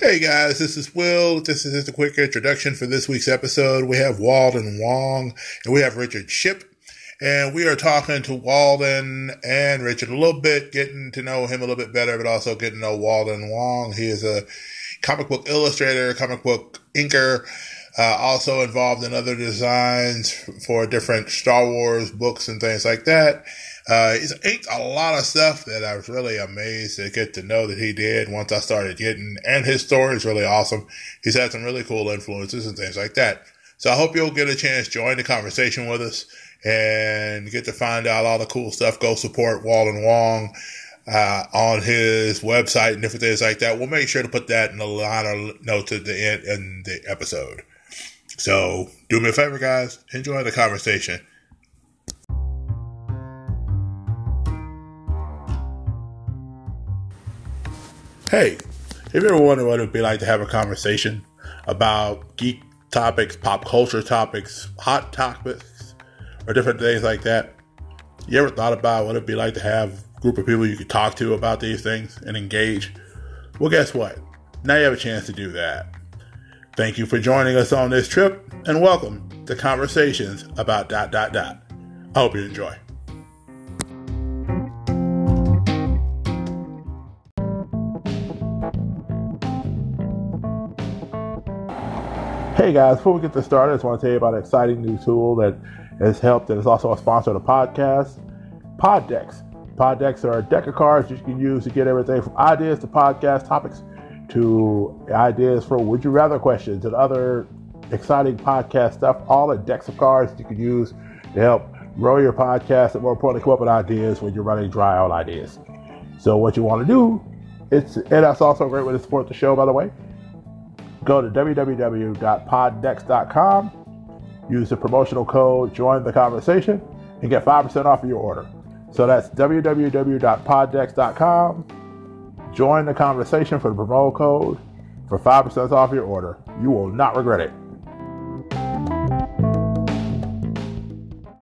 Hey guys, this is Will. This is just a quick introduction for this week's episode. We have Walden Wong and we have Richard Shipp. And we are talking to Walden and Richard a little bit, getting to know him a little bit better, but also getting to know Walden Wong. He is a comic book illustrator, comic book inker, uh, also involved in other designs for different Star Wars books and things like that. Uh, he's inked a lot of stuff that I was really amazed to get to know that he did once I started getting, and his story is really awesome. He's had some really cool influences and things like that. So I hope you'll get a chance to join the conversation with us and get to find out all the cool stuff. Go support Walden Wong. Uh, on his website and different things like that. We'll make sure to put that in the liner notes at the end in the episode. So do me a favor, guys. Enjoy the conversation. Hey, have you ever wondered what it would be like to have a conversation about geek topics, pop culture topics, hot topics, or different things like that? You ever thought about what it'd be like to have a group of people you could talk to about these things and engage? Well, guess what? Now you have a chance to do that. Thank you for joining us on this trip and welcome to Conversations about dot dot dot. I hope you enjoy. Hey guys, before we get this started, I just want to tell you about an exciting new tool that has helped and is also a sponsor of the podcast, Pod Decks. Pod Decks are a deck of cards that you can use to get everything from ideas to podcast topics to ideas for would you rather questions and other exciting podcast stuff. All the decks of cards you can use to help grow your podcast and more importantly come up with ideas when you're running dry out ideas. So what you want to do, it's and that's also a great way to support the show by the way go to www.poddex.com, use the promotional code Join the Conversation, and get 5% off of your order. So that's www.poddex.com. Join the conversation for the promo code for 5% off your order. You will not regret it.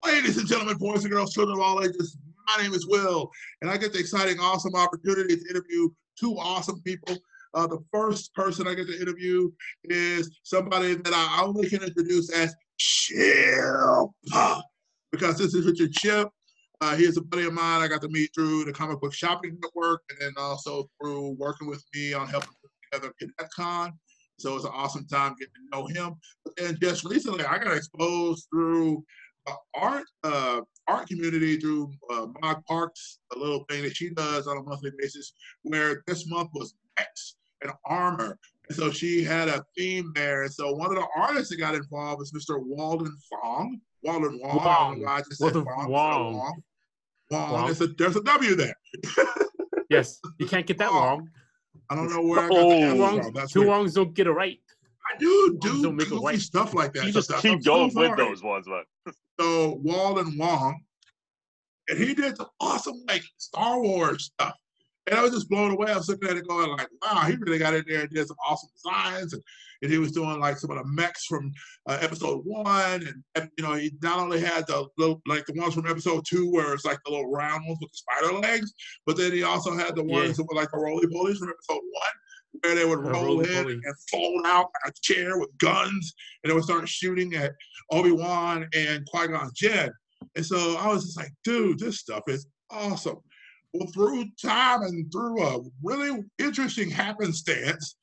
Ladies and gentlemen, boys and girls, children of all ages, my name is Will, and I get the exciting, awesome opportunity to interview two awesome people uh, the first person I get to interview is somebody that I only can introduce as Chip, because this is Richard Chip. Uh, he is a buddy of mine I got to meet through the Comic Book Shopping Network and then also through working with me on helping put together ConnectCon. So it's an awesome time getting to know him. And just recently, I got exposed through uh, art uh, art community through uh, Mog Parks, a little thing that she does on a monthly basis, where this month was X and armor. And so she had a theme there. And so one of the artists that got involved was Mr. Walden Fong. Walden Wong. Wong. I, just said Wong. Wong. Wong. Wong. Wong. There's, a, there's a W there. yes, you can't get that wrong. I don't know where I got oh, Wongs, from. That's two Wongs don't get it right. I do do don't make goofy stuff like that. You just keep going so with those ones, man. so Walden Wong, and he did some awesome like Star Wars stuff. And I was just blown away. I was looking at it going like, wow, he really got in there and did some awesome designs. And, and he was doing like some of the mechs from uh, episode one. And, and, you know, he not only had the little, like the ones from episode two where it's like the little round ones with the spider legs, but then he also had the ones yeah. that were like the roly polies from episode one where they would roll in and fold out like a chair with guns and they would start shooting at Obi-Wan and Qui-Gon Jinn. And so I was just like, dude, this stuff is awesome. Well, through time and through a really interesting happenstance,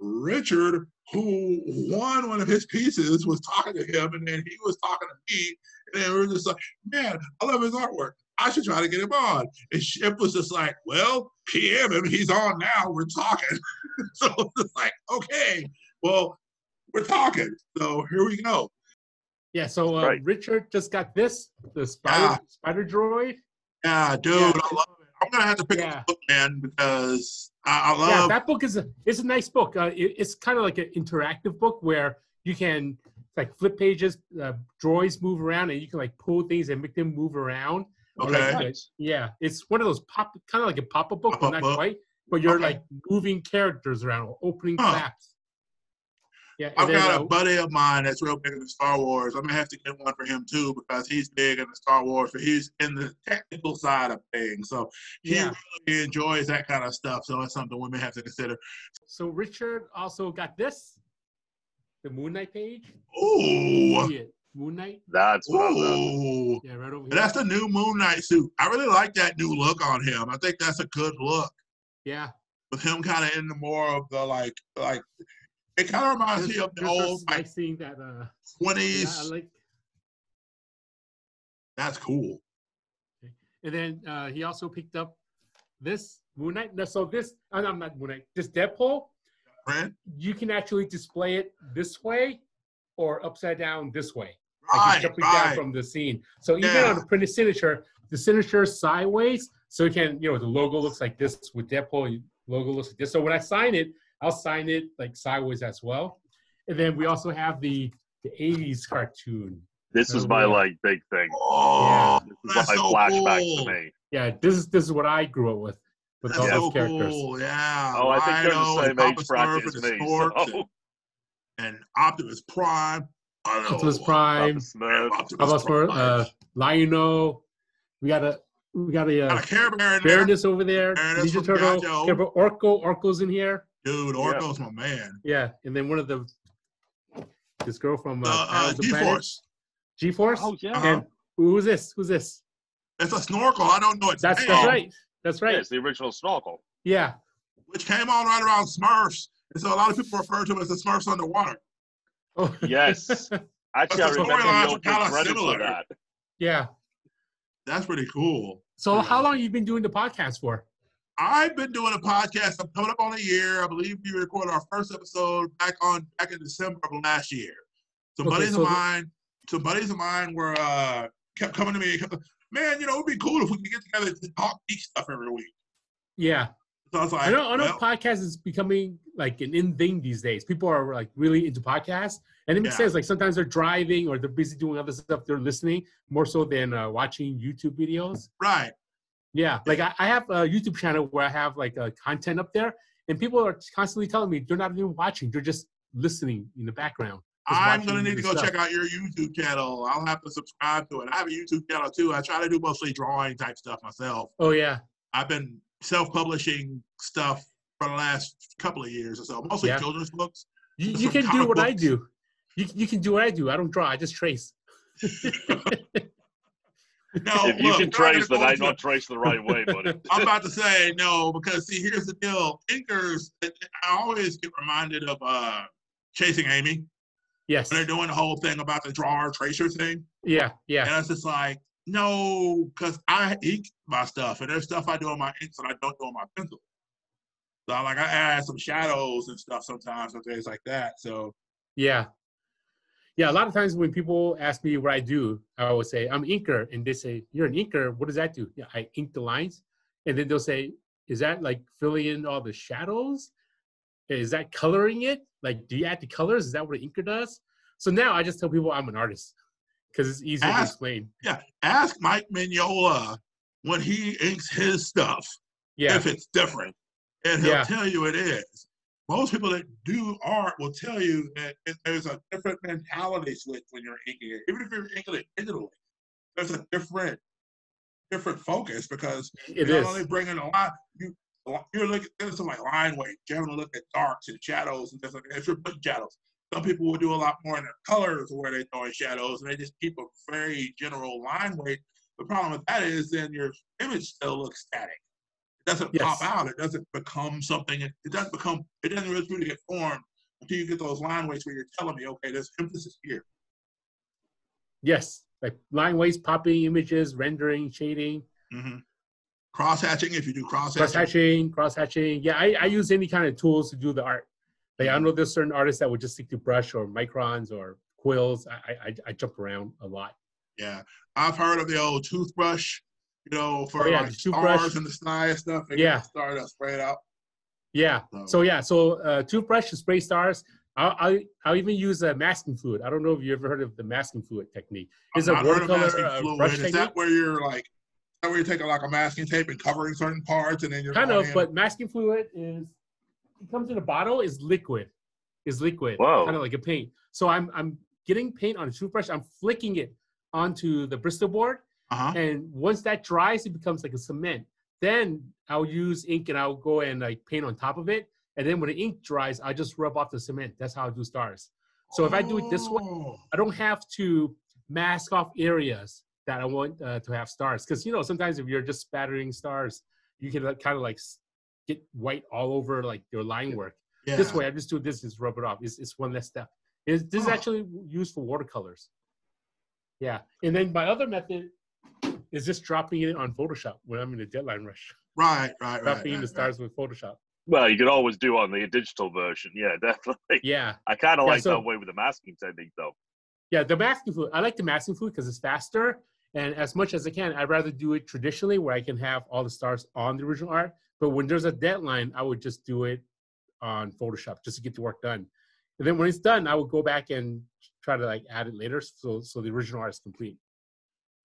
Richard, who won one of his pieces, was talking to him, and then he was talking to me, and then we were just like, "Man, I love his artwork. I should try to get him on." And Shipp was just like, "Well, PM him. He's on now. We're talking." so it's like, "Okay, well, we're talking. So here we go." Yeah. So uh, right. Richard just got this the spider yeah. spider droid. Yeah, dude, yeah. I love I'm gonna have to pick yeah. up the book, man, because I, I, love. Yeah, that book is a it's a nice book. Uh, it, it's kind of like an interactive book where you can like flip pages, uh, droids move around, and you can like pull things and make them move around. Okay. Like, yeah, it's one of those pop, kind of like a pop-up book, pop-up but not book. quite. But you're okay. like moving characters around, or opening huh. flaps. Yeah, I've got a buddy of mine that's real big into Star Wars. I'm gonna have to get one for him too because he's big into Star Wars, but he's in the technical side of things. So he Yeah. really enjoys that kind of stuff. So it's something we may have to consider. so Richard also got this, the Moon Knight page. Ooh, See Moon Knight. That's what ooh. Yeah, right over here. that's the new Moon Knight suit. I really like that new look on him. I think that's a good look Yeah, with him kind of in the more of the like like. It kind of reminds me of the old like seeing that. Uh, twenties. I like. That's cool. And then uh, he also picked up this Moon Knight. No, so this, uh, I'm not Moon Knight. This Deadpool, Friend. you can actually display it this way or upside down this way. Right, he's jumping down right. from the scene. So even Yeah. on the printed signature, the signature is sideways, so you can, you know, the logo looks like this with Deadpool. Logo looks like this. So when I sign it, I'll sign it like sideways as well. And then we also have the the 80s cartoon. This is Oh, my yeah. like big thing. Oh, This is my so flashbacks cool. to me. Yeah, this is this is what I grew up with with that's all so those characters. cool. Yeah. Oh, I think they're the same Papa age bracket as and me. the So. and, and Optimus Prime. I know. Optimus Prime, Papa Smurf. Optimus Optimus Prime, uh, Lion-O. We got a we got a uh, Got a Care Bear in there. Baroness over there. Baroness Ninja from Turtle. G.I. Joe. Yeah, but Orko, Orko's in here. Dude, Orko's my man. Yeah, and then one of the this girl from uh, Uh, uh, of the Planet. G-Force. G-Force. Oh yeah. Uh-huh. And who's this? Who's this? It's a snorkel. I don't know its That's that's right. That's Yeah, right. it's the original snorkel. Yeah. Which came on right around Smurfs. And so a lot of people refer to him as the Smurfs underwater. Oh Yes. Actually, I But the remember the kinda similar. that. yeah. That's pretty cool. So Yeah. how long you been doing the podcast for? I've been doing a podcast. I'm coming up on a year. I believe we recorded our first episode back on back in December of last year. Some Okay, buddies so of mine, some buddies of mine were uh kept coming to me. Man, you know, it'd be cool if we could get together to talk geek stuff every week. Yeah. So I was like, I know I know well, podcast is becoming like an in thing these days. People are like really into podcasts. And it makes Yeah. sense. Like sometimes they're driving or they're busy doing other stuff. They're listening more so than uh, watching YouTube videos. right. Yeah, like I, I have a YouTube channel where I have like uh, content up there, and people are constantly telling me they're not even watching; they're just listening in the background. I'm gonna need to go stuff. check out your YouTube channel. I'll have to subscribe to it. I have a YouTube channel too. I try to do mostly drawing type stuff myself. Oh yeah, I've been self-publishing stuff for the last couple of years or so, mostly Yeah. children's books. you, you can do what I do. You you can do what I do. I don't draw. I just trace. No, if you look, can trace, gonna then go I into- not trace the right way, buddy. I'm about to say no because see, here's the deal. Inkers, I always get reminded of uh, Chasing Amy Yes. when they're doing the whole thing about the drawer tracer thing, Yeah. Yeah. and it's just like no, because I ink my stuff, and there's stuff I do on my inks that I don't do on my pencil. So like I add some shadows and stuff sometimes and things like that. So Yeah. Yeah. A lot of times when people ask me what I do, I always say I'm inker, and they say you're an inker. What does that do? Yeah, I ink the lines, and then they'll say, "Is that like filling in all the shadows? Is that coloring it? Like, do you add the colors? Is that what an inker does?" So now I just tell people I'm an artist because it's easier to explain. yeah, ask Mike Mignola when he inks his stuff. Yeah. if it's different, and he'll Yeah. tell you it is. Most people that do art will tell you that it, there's a different mentality switch when you're inking it. Even if you're inking it digitally, there's a different, different focus because It you're is. only bringing a lot. You you're looking at something like line weight. To look at darks and shadows and things like that. If you're putting shadows, some people will do a lot more in their colors where they throw in shadows and they just keep a very general line weight. The problem with that is then your image still looks static. It doesn't pop out. It doesn't become something. It, it doesn't become. It doesn't really get formed until you get those line weights where you're telling me, okay, there's emphasis here. Yes. Like line weights, popping images, rendering, shading, hmm Cross hatching, if you do cross cross hatching, cross hatching. Yeah, I, I use any kind of tools to do the art. Like I know there's certain artists that would just stick to brush or microns or quills. I, I- I jump around a lot. yeah, I've heard of the old toothbrush. You know, for Oh, yeah, like the toothbrush. stars in the sky and stuff. They Yeah. get start to spray it out. Yeah. So- So yeah. So uh, toothbrush to spray stars. I'll, I'll I'll even use a masking fluid. I don't know if you ever heard of the masking fluid technique. It's I've a not heard of watercolor masking uh, fluid. brush Is technique. that where you're like, that where you're taking like a masking tape and covering certain parts and then you're kind of, in? but masking fluid is it comes in a bottle is liquid. is liquid, Whoa. kind of like a paint. So I'm I'm getting paint on a toothbrush. I'm flicking it onto the Bristol board, Uh-huh. and once that dries, it becomes like a cement. Then I'll use ink and I'll go and like paint on top of it. And then when the ink dries, I just rub off the cement. That's how I do stars. So if I do it this way, Oh. I don't have to mask off areas that I want uh, to have stars. Because you know sometimes if you're just spattering stars, you can kind of like get white all over like your line work. yeah. This way, I just do this, just rub it off. It's, it's one less step. It's, this is Oh. actually used for watercolors. Yeah, and then my other method is just dropping it on Photoshop when I'm in a deadline rush. Right, right, right. dropping in right, the stars with Photoshop. Well, you could always do on the digital version. Yeah, definitely. Yeah, I kind of Yeah, like so- that way with the masking technique, though. yeah. The masking fluid. I like the masking fluid because it's faster. And as much as I can, I'd rather do it traditionally where I can have all the stars on the original art. But when there's a deadline, I would just do it on Photoshop just to get the work done. And then when it's done, I would go back and try to like add it later so so the original art is complete.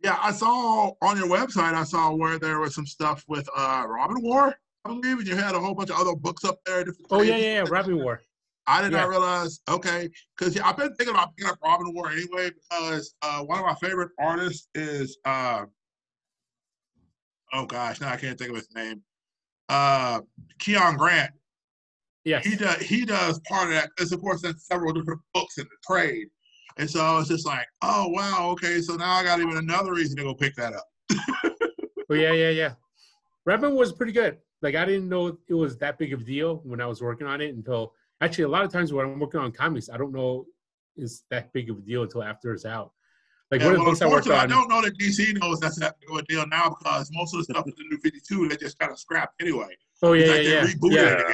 Yeah, I saw on your website. I saw where there was some stuff with uh Robin War, I believe, and you had a whole bunch of other books up there. Oh yeah, yeah, yeah. Robin War. I did yeah. not realize. Okay, because yeah, I've been thinking about picking up Robin War anyway because uh, one of my favorite artists is uh, oh gosh, now I can't think of his name. Uh, Keon Grant. Yes. He does he does part of that. Because of course, there's several different books in the trade, and so it's just like, oh wow, okay, so now I got even another reason to go pick that up. Oh yeah, yeah, yeah. Robin was pretty good. Like I didn't know it was that big of a deal when I was working on it until actually a lot of times when I'm working on comics, I don't know it's that big of a deal until after it's out. Like Yeah, one of the well, books I worked unfortunately, I don't know that DC knows that's that big of a deal now because most of the stuff with the new 52 they just kind of scrapped anyway. Oh It's yeah, like yeah, yeah,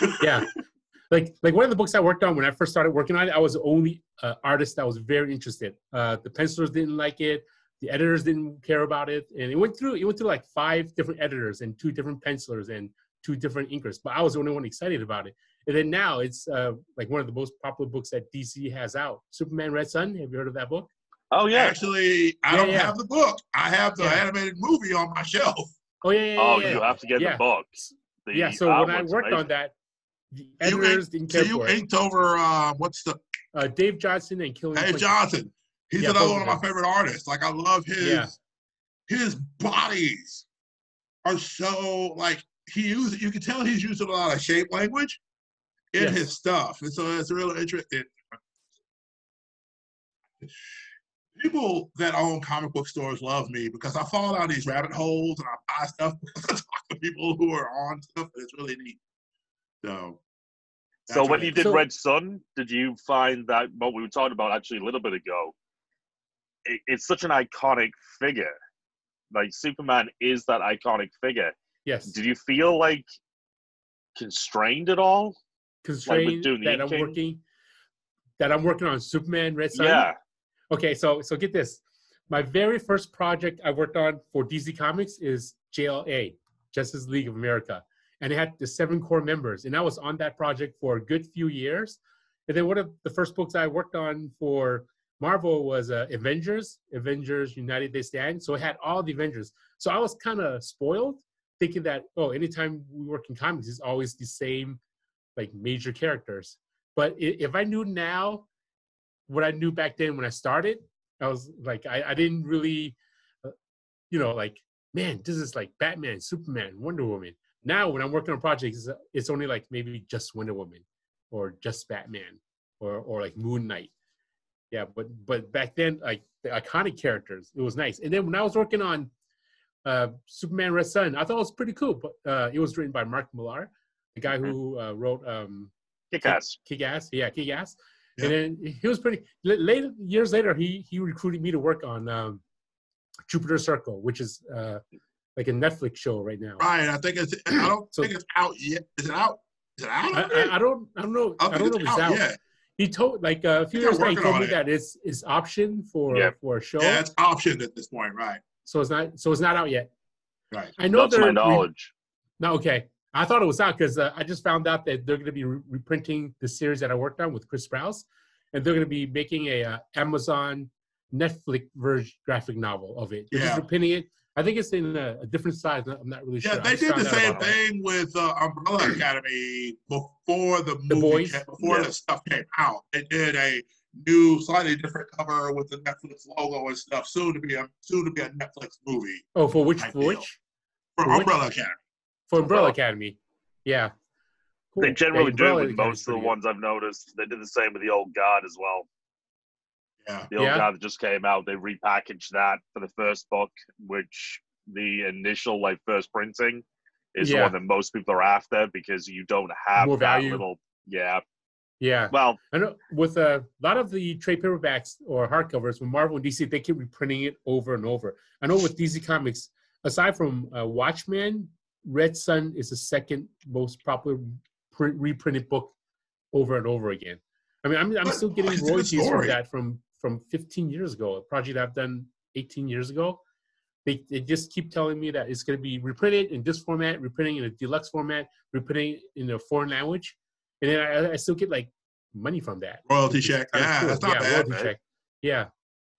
yeah, yeah. Like like one of the books I worked on when I first started working on it, I was the only uh, artist that was very interested. Uh, the pencilers didn't like it. The editors didn't care about it, and it went through. It went through like five different editors and two different pencilers and two different inkers. But I was the only one excited about it. And then now it's uh, like one of the most popular books that DC has out. Superman Red Sun. Have you heard of that book? Oh yeah. Actually, I Yeah, don't yeah. have the book. I have the Yeah. animated movie on my shelf. Oh yeah, yeah, yeah. Oh, yeah. you have to get Yeah. the books. The yeah. So when I artwork's worked on that, the You editors inked- didn't So you for it. inked over uh, what's the Uh, Dave Johnson and Kilian. Dave Quincy. Johnson. He's Yeah, another one of of my favorite artists. Like I love his Yeah. his bodies are so like he uses you can tell he's using a lot of shape language in Yes. his stuff. And so it's really interesting. People that own comic book stores love me because I fall down these rabbit holes and I buy stuff because I talk to people who are on stuff and it's really neat. So So when you did So- Red Sun, did you find that what we were talking about actually a little bit ago? It, it's such an iconic figure. Like Superman is that iconic figure. Yes. Did you feel like constrained at all? constrained doing the that I'm inking? working that I'm working on Superman Red Sun. Yeah. Okay, so so get this. My very first project I worked on for DC Comics is JLA, Justice League of America. And it had the seven core members. And I was on that project for a good few years. And then one of the first books I worked on for Marvel was uh, Avengers, Avengers United They Stand. So it had all the Avengers. So I was kind of spoiled thinking that, oh, anytime we work in comics, it's always the same like major characters. But if I knew now what I knew back then when I started, I was like, I, I didn't really, uh, you know, like, man, this is like Batman, Superman, Wonder Woman. Now when I'm working on projects, it's, only like maybe just Wonder Woman or just Batman or or like Moon Knight. Yeah, but but back then, like the iconic characters, it was nice. And then when I was working on uh, Superman Red Sun, I thought it was pretty cool. But uh, it was written by Mark Millar, the guy who uh, wrote um, Kick ass. Kick Ass. Yeah, Kick Ass. Yeah. And then he was pretty. la- Later years later, he he recruited me to work on um, Jupiter Circle, which is uh, like a Netflix show right now. Right. I think it's I don't So- think it's out yet. Is it out? Is it out? I. I, I don't I don't know I, think don't know if it's out. yet. He told like uh, a few years ago, he told me it. that it's it's option for Yeah. for a show, Yeah, it's optioned at this point, right? so it's not so it's not out yet. Right. I know Not to they're my re- knowledge. No, okay. I thought it was out because uh, I just found out that they're going to be re- reprinting the series that I worked on with Chris Sprouse, and they're going to be making a uh, Amazon Netflix version graphic novel of it. They're just Yeah. reprinting it I think it's in a, a different size. I'm not really Yeah, sure. I they just did the same thing with uh, Umbrella Academy before the The movie, Boys? came- before Yeah. the stuff came out. They did a new, slightly different cover with the Netflix logo and stuff. Soon to be a soon to be a Netflix movie Oh, for which? For which? for For which? Umbrella Academy. For Umbrella Umbrella. Academy. Yeah. Cool. They Yeah, generally do Umbrella with most of the ones I've noticed. They did the same with the old guard as well. Yeah, The old Yeah. guard that just came out, they repackaged that for the first book, which the initial like first printing is the one that most people are after because you don't have More that value. little yeah. Yeah. Well, I know with a lot of the trade paperbacks or hardcovers with Marvel and DC, they keep reprinting it over and over. I know with DC Comics, aside from uh, Watchmen, Red Sun is the second most popular print, reprinted book over and over again. I mean, I'm, I'm still getting it's royalties from that from from 15 years ago, a project I've done 18 years ago. They, they just keep telling me that it's going to be reprinted in this format, reprinting in a deluxe format, reprinting in a foreign language, and then I, I still get like money from that. royalty check. kinda Yeah, cool. that's not yeah, bad. royalty man. check. Yeah,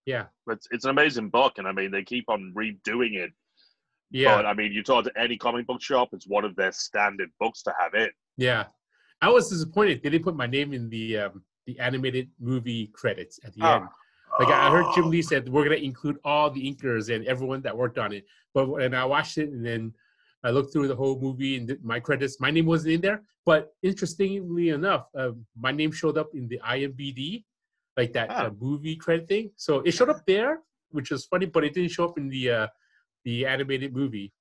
yeah, it's it's an amazing book, and I mean they keep on redoing it. yeah, But I mean, you talk to any comic book shop, it's one of their standard books to have in. yeah. I was disappointed they didn't put my name in the um, the animated movie credits at the Ah. end. Like I I heard Jim Oh. Lee said we're gonna include all the inkers and everyone that worked on it. But when I watched it and then I looked through the whole movie and did my credits, my name wasn't in there. But interestingly enough, uh, my name showed up in the IMBD, like that Ah. uh, movie credit thing. So it showed up there, which was funny, but it didn't show up in the uh, the animated movie.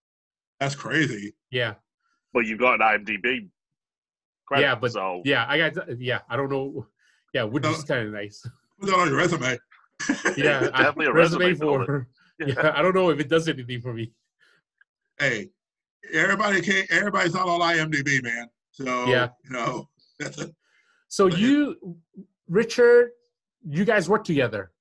That's crazy. Yeah, But you've got an IMDb credit, Yeah, but- so yeah, I got yeah. I don't know. Yeah, which is kind of nice. Put that on your resume. Yeah, I- Definitely a resume builder. for. Yeah, I don't know if it does anything for me. hey, everybody can't. Everybody's not on IMDb, man. So Yeah. you know a So But you, Richard, you guys work together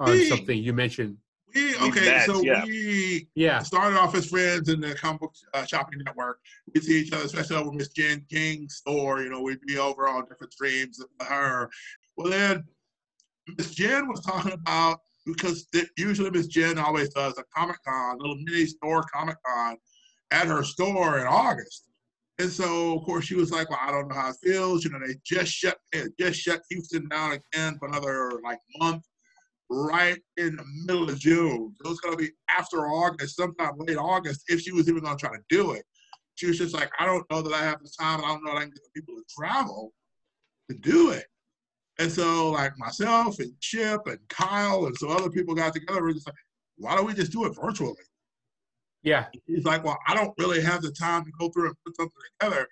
on We- something you mentioned. we We okay. met, so yeah. we Yeah, started off as friends in the comic book uh, shopping network. We see each other, especially over Miss Jen King's store. You know, we'd be over on different streams with her. Well, then Miss Jen was talking about because usually Miss Jen always does a Comic Con, a little mini store Comic Con at her store in August. And so, of course, she was like, "Well, I don't know how it feels. You know, they just shut just shut Houston down again for another like month, right in the middle of June. So it's gonna be after August, sometime late August, if she was even gonna try to do it. She was just like, I don't know that I have the time. I don't know that I can get the people to travel to do it. And so, like myself and Chip and Kyle and some other people got together. We're just like, why don't we just do it virtually? yeah, He's like, well, I don't really have the time to go through and put something together.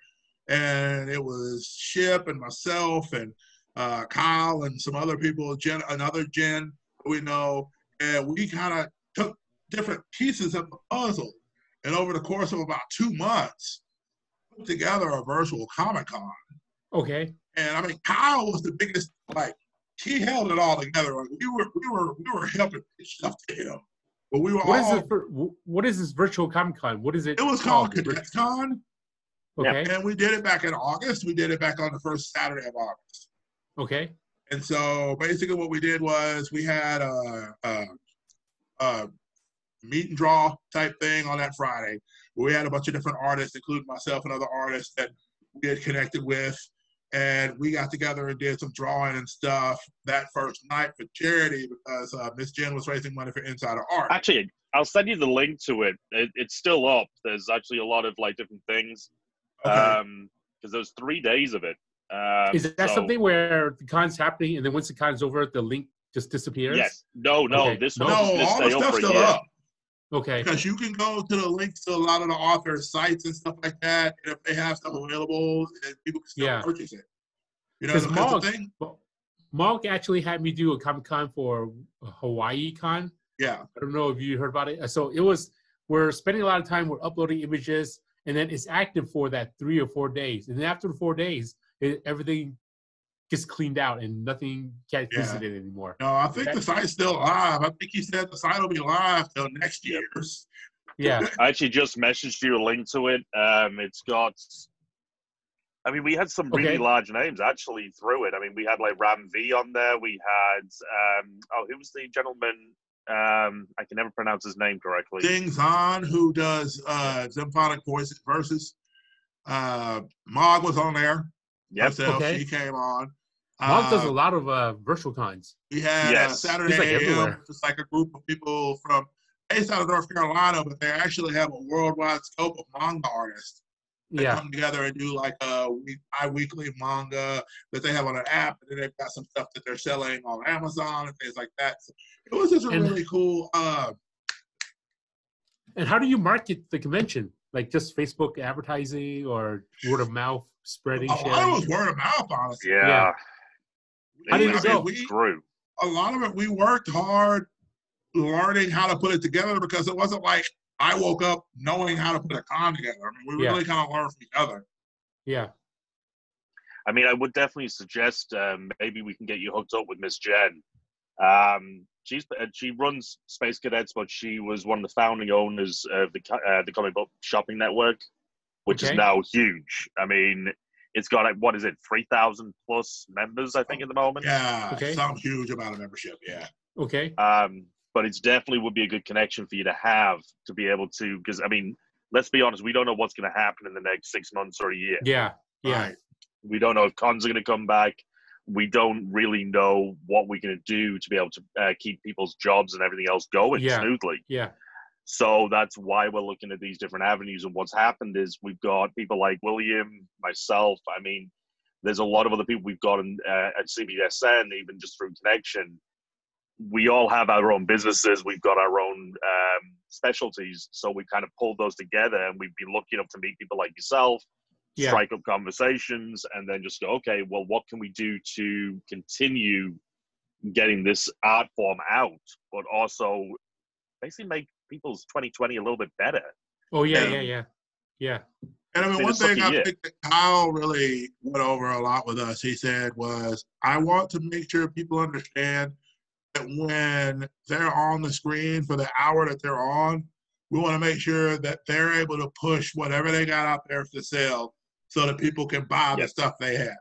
And it was Chip and myself and uh, Kyle and some other people, Jen, another Jen we know, and we kind of took different pieces of the puzzle, and over the course of about two months, put together a virtual Comic Con. Okay, And I mean, Kyle was the biggest. Like, he held it all together. Like, we were, we were, we were helping pitch stuff to him, but we were What is all. this? For, what is this virtual Comic Con? What is it? It was called Cadet Con, Okay, and we did it back in August. We did it back on the first Saturday of August. okay, And so basically, what we did was we had a, a, a meet and draw type thing on that Friday. We had a bunch of different artists, including myself and other artists that we had connected with. And we got together and did some drawing and stuff that first night for charity because uh, Miss Jen was raising money for Insider Art. actually, I'll send you the link to it. it. It's still up. There's actually a lot of like different things. Okay. Um, because there's three days of it. Um, is that so- something where the con's happening and then once the con's over, the link just disappears? Yes. No, no. Okay. This No, one's no, all the stuff's still year. up. Okay, because you can go to the links to a lot of the authors' sites and stuff like that. And if they have stuff available, and people can still Yeah. purchase it. You know, Mog- the thing, Mark actually had me do a Comic Con for Hawaii Con. yeah, I don't know if you heard about it. So it was we're spending a lot of time we're uploading images, and then it's active for that three or four days, and then after the four days, it, everything gets cleaned out and nothing can't Yeah. visit it anymore. no, I think the site's still live. I think he said the site will be live till next Yep. year's. Yeah, I actually just messaged you a link to it. Um, it's got. I mean, we had some really Okay. large names actually through it. I mean, we had like Ram V on there. We had um, oh, who was the gentleman Um, I can never pronounce his name correctly. Ding Zan, who does uh, Symphonic Voices versus. Uh, Mog was on there. Yep. Herself, Okay. She came on. Monk does Uh, a lot of uh, virtual cons. We had uh, Yes. Saturday it's like, AM, everywhere. just like a group of people from based out of North Carolina, but they actually have a worldwide scope of manga artists that Yeah. come together and do like a week, bi-weekly manga that they have on an app, and then they've got some stuff that they're selling on Amazon and things like that. So it was just a And- really cool. Uh, And how do you market the convention? Like just Facebook advertising or word of mouth spreading? a lot of it was word of mouth, honestly. Yeah. Yeah. How did I it mean, go? we- Grew. a lot of it we worked hard learning how to put it together because it wasn't like I woke up knowing how to put a con together. I mean, we Yeah. really kind of learned from each other. Yeah. I mean, I would definitely suggest um, maybe we can get you hooked up with Miss Jen. Um, she's uh, she runs Space Cadets, but she was one of the founding owners of the uh, the comic book shopping network, which Okay. is now huge. I mean, it's got like what is it, three thousand plus members, I think, at the moment. Yeah, Okay. some huge amount of membership. Yeah. Okay. Um, but it's definitely would be a good connection for you to have to be able to, because I mean, let's be honest, we don't know what's going to happen in the next six months or a year. Yeah. Yeah. Right. We don't know if cons are going to come back. We don't really know what we're going to do to be able to uh, keep people's jobs and everything else going Yeah. smoothly. Yeah. So that's why we're looking at these different avenues. And what's happened is we've got people like William, myself. I mean, there's a lot of other people we've got in, uh, at CBSN, even just through connection. We all have our own businesses. We've got our own um, specialties. So we kind of pulled those together and we've been lucky enough to meet people like yourself, Yeah. strike up conversations, and then just go, okay, well, what can we do to continue getting this art form out, but also basically make people's 2020 a little bit better? Oh yeah. Um, Yeah. Yeah. Yeah. And I mean, one thing I year. think that Kyle really went over a lot with us, he said, was I want to make sure people understand that when they're on the screen for the hour that they're on, we want to make sure that they're able to push whatever they got out there for sale so that people can buy the stuff they have.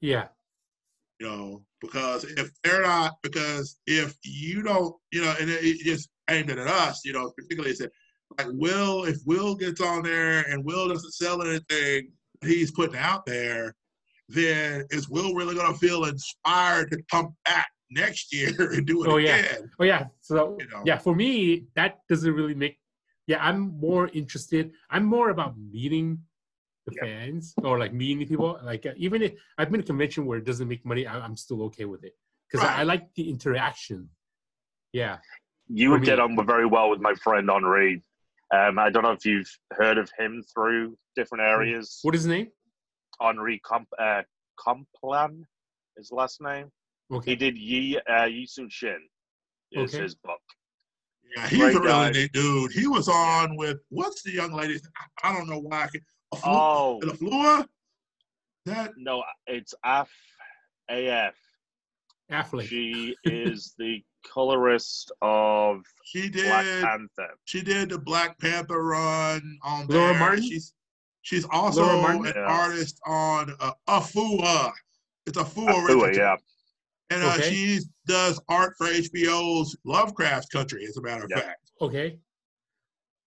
Yeah. you know, because if they're not, because if you don't, you know, and it, it just aimed it at us, you know, particularly said, like Will, if Will gets on there and Will doesn't sell anything he's putting out there, then is Will really going to feel inspired to come back next year and do it Oh, yeah. Oh yeah. So You know. yeah, for me, that doesn't really make. Yeah, I'm more interested. I'm more about meeting the Yep. fans or like meeting people. Like uh, even if I've been to a convention where it doesn't make money, I, I'm still okay with it because I, I like the interaction. Yeah. You would get on very well with my friend Onrie. Um, I don't know if you've heard of him through different areas. What is his name? Onrie Comp, uh, Kompan is the last name. He did Yi uh, Yi Sun Shin is Okay. his book. Yeah, he's Great a really guy. neat dude. He was on with what's the young lady? I don't know why. I can, Oh the Flua? That no, it's Af AF. Affleck. She is the colorist of she Black did. Panther. She did the Black Panther run on Laura there. Martin? She's she's also Martin? an Yeah. artist on uh, Afua. It's a Afua Afua, original. yeah. And uh, Okay. she does art for HBO's Lovecraft Country, as a matter of Yep. fact. Okay.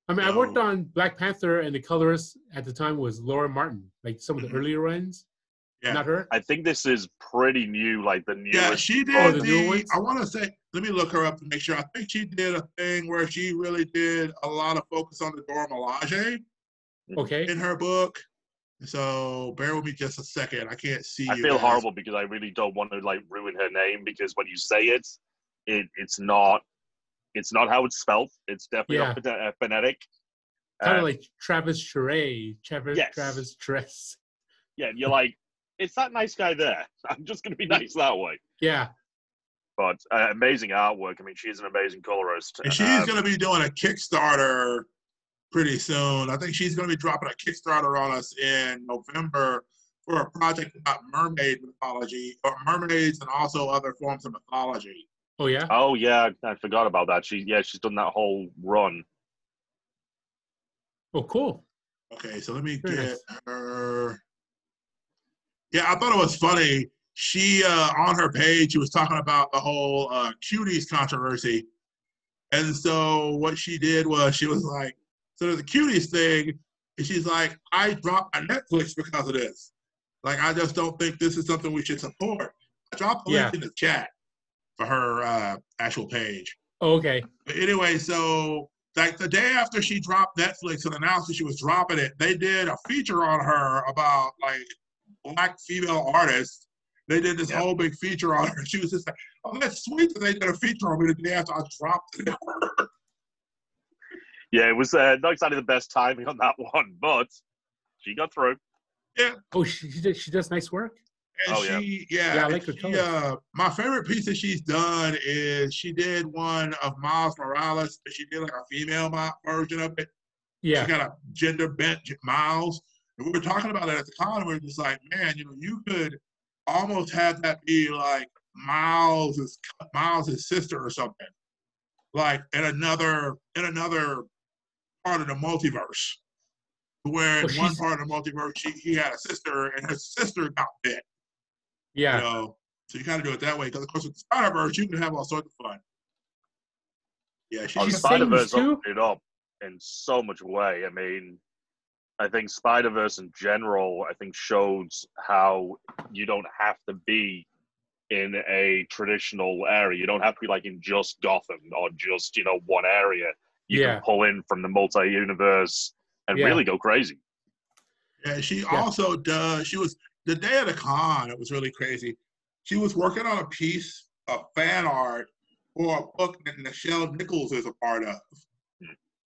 I mean, I worked on Black Panther, and the colorist at the time was Laura Martin, like some of the Mhm. earlier runs. Yeah. Not her. I think this is pretty new, like the newest. Yeah, she did Oh, the. the new? I want to say, let me look her up to make sure. I think she did a thing where she really did a lot of focus on the Dora Milaje Okay. in her book. So bear with me just a second. I can't see. I you feel guys. horrible because I really don't want to like ruin her name because when you say it, it it's not it's not how it's spelled. It's definitely Yeah. not phone- uh, phonetic. Kind Uh, of like Travis Charest. Travis. Yes. Travis Tress. yeah, you're like it's that nice guy there. I'm just gonna be nice that way. Yeah. But uh, amazing artwork. I mean, she's an amazing colorist. And she's Um, going to be doing a Kickstarter pretty soon. I think she's going to be dropping a Kickstarter on us in November for a project about mermaid mythology, or mermaids and also other forms of mythology. Oh yeah. Oh yeah, I forgot about that. She yeah, she's done that whole run. Oh cool. Okay, so let me Very get nice. her. Yeah, I thought it was funny. She uh, on her page, she was talking about the whole uh, cuties controversy, And so what she did was she was like, so there's the cutest thing is she's like, I dropped Netflix because of this. Like, I just don't think this is something we should support. I dropped the Yeah. link in the chat for her uh, actual page. Oh, okay. But anyway, so like the day after she dropped Netflix and announced that she was dropping it, they did a feature on her about like black female artist. They did this Yeah. whole big feature on her. She was just like, "Oh, that's sweet that they did a feature on me the day after I dropped it." Yeah, it was uh, not exactly the best timing on that one, but she got through. Yeah. Oh, she she does, she does nice work. And Oh, yeah. she, yeah, Yeah, I like her she, colors. uh, my favorite piece that she's done is she did one of Miles Morales, but she did like a female mo- version of it. Yeah. She got a gender bent Miles. And we were talking about it at the con. and We were just like, man, you know, you could almost have that be like Miles's Miles's sister or something, like in another in another part of the multiverse, where in Well, one part of the multiverse she, he had a sister and her sister got bit. Yeah. You know, so you kind of do it that way because of course with the Spider Verse you can have all sorts of fun. Yeah, she, Oh, She's Spider Verse sings too? opened it up in so much way. I mean, I think Spider Verse in general, I think shows how you don't have to be in a traditional area. You don't have to be like in just Gotham or just you know one area. You Yeah. can pull in from the multi universe and Yeah. really go crazy. Yeah, she also does. She was the day of the con. It was really crazy. She was working on a piece of fan art for a book that Nichelle Nichols is a part of.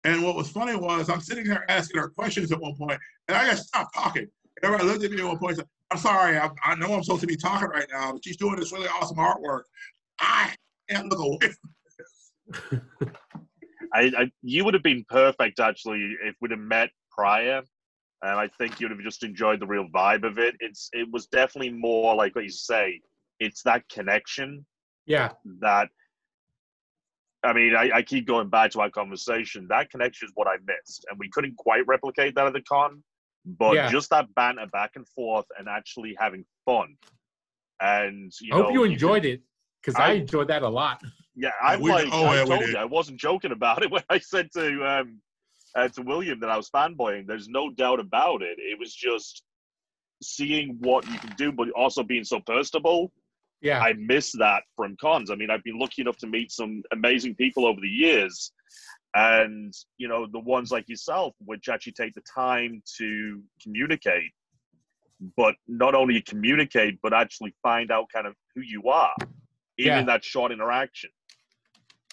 And what was funny was I'm sitting there asking her questions at one point, and I just stopped talking. Everybody looked at me at one point and said, I'm sorry, I, I know I'm supposed to be talking right now, but she's doing this really awesome artwork. I can't look away from I, I you would have been perfect actually if we'd have met prior. And I think you'd have just enjoyed the real vibe of it. It's it was definitely more like what you say. It's that connection Yeah. that I mean, I, I keep going back to our conversation. That connection is what I missed, and we couldn't quite replicate that at the con. But Yeah. just that banter back and forth, and actually having fun, and you I hope know, you could- enjoyed it because I, I- enjoyed that a lot. yeah, I'm We like, oh, I yeah, told you, I wasn't joking about it when I said to um, uh, to William that I was fanboying. There's no doubt about it. It was just seeing what you can do, but also being so personable. Yeah. I miss that from cons. I mean, I've been lucky enough to meet some amazing people over the years, and you know, the ones like yourself, which actually take the time to communicate, but not only communicate, but actually find out kind of who you are, even Yeah. in that short interaction.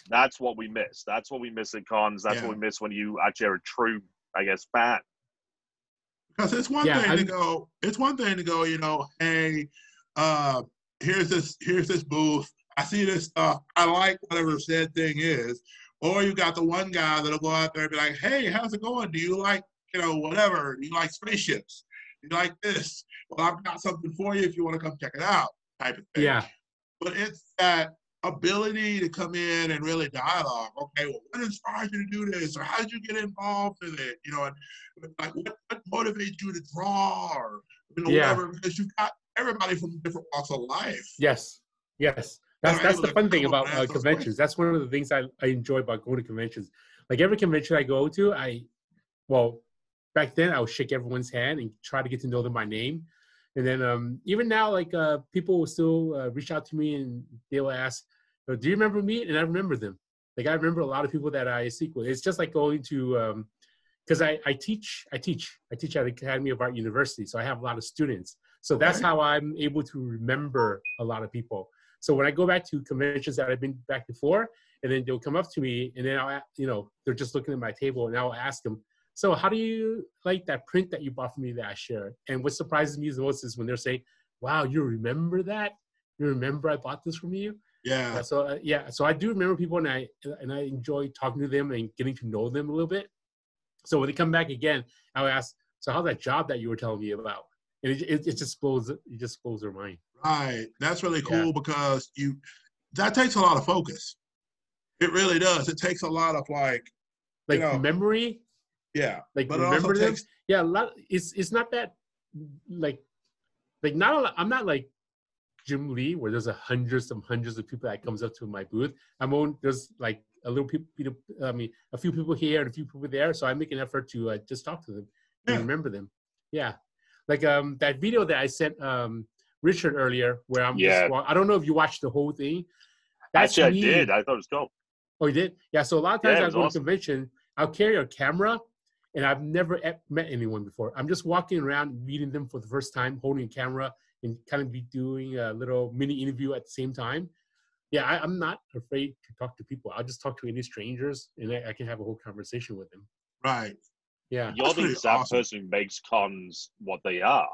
That's what we miss. That's what we miss at cons. That's Yeah. what we miss when you actually are a true, I guess, fan. Because it's one Yeah, thing to I'm- go, it's one thing to go, you know, hey, uh, here's this, here's this booth. I see this stuff. I like whatever said thing is. Or you got the one guy that'll go out there and be like, hey, how's it going? Do you like, you know, whatever? Do you like spaceships? Do you like this? Well, I've got something for you if you want to come check it out, type of thing. Yeah. But it's that ability to come in and really dialogue. Okay, well, what inspired you to do this? Or how did you get involved in it? You know, and like what, what motivates you to draw or you know, Yeah. whatever, because you've got everybody from different walks of life. Yes. Yes. That's that's the fun thing about uh, conventions. That's one of the things I, I enjoy about going to conventions. Like every convention I go to, I well, back then I would shake everyone's hand and try to get to know them by name. And then um, even now, like uh, people will still uh, reach out to me and they will ask, "Oh, "Do you remember me?" And I remember them. Like I remember a lot of people that I speak with. It's just like going to because I, I teach I teach I teach at the Academy of Art University, so I have a lot of students. So that's how I'm able to remember a lot of people. So when I go back to conventions that I've been back before, and then they'll come up to me, and then I'll, you know, they're just looking at my table, and I'll ask them, "So how do you like that print that you bought for me that I shared?" And what surprises me the most is when they're saying, "Wow, you remember that? You remember I bought this from you?" Yeah. Yeah, so uh, yeah, so I do remember people, and I and I enjoy talking to them and getting to know them a little bit. So when they come back again, I'll ask, "So how's that job that you were telling me about?" And it, it, it just blows it just blows their mind. Right. That's really Yeah. cool because you that takes a lot of focus. It really does. It takes a lot of like, Like know, memory, yeah. like But it also remember them. takes Yeah, a lot. It's it's not that like like not a lot, I'm not like Jim Lee where there's a hundreds and hundreds of people that comes up to my booth. I'm on there's like a little people, I mean, a few people here and a few people there. So I make an effort to uh, just talk to them and remember them. Yeah, like um that video that I sent um Richard earlier, where I'm Yeah. just, wa- I don't know if you watched the whole thing. That's Actually, I did. I thought it was cool. Oh, you did? Yeah. So a lot of times Yeah, I go awesome. to convention, I'll carry a camera, and I've never met anyone before. I'm just walking around meeting them for the first time, holding a camera, and kind of be doing a little mini interview at the same time. Yeah, I, I'm not afraid to talk to people. I'll just talk to any strangers, and I, I can have a whole conversation with them. Right. Yeah. You're That's the exact awesome. person who makes cons what they are.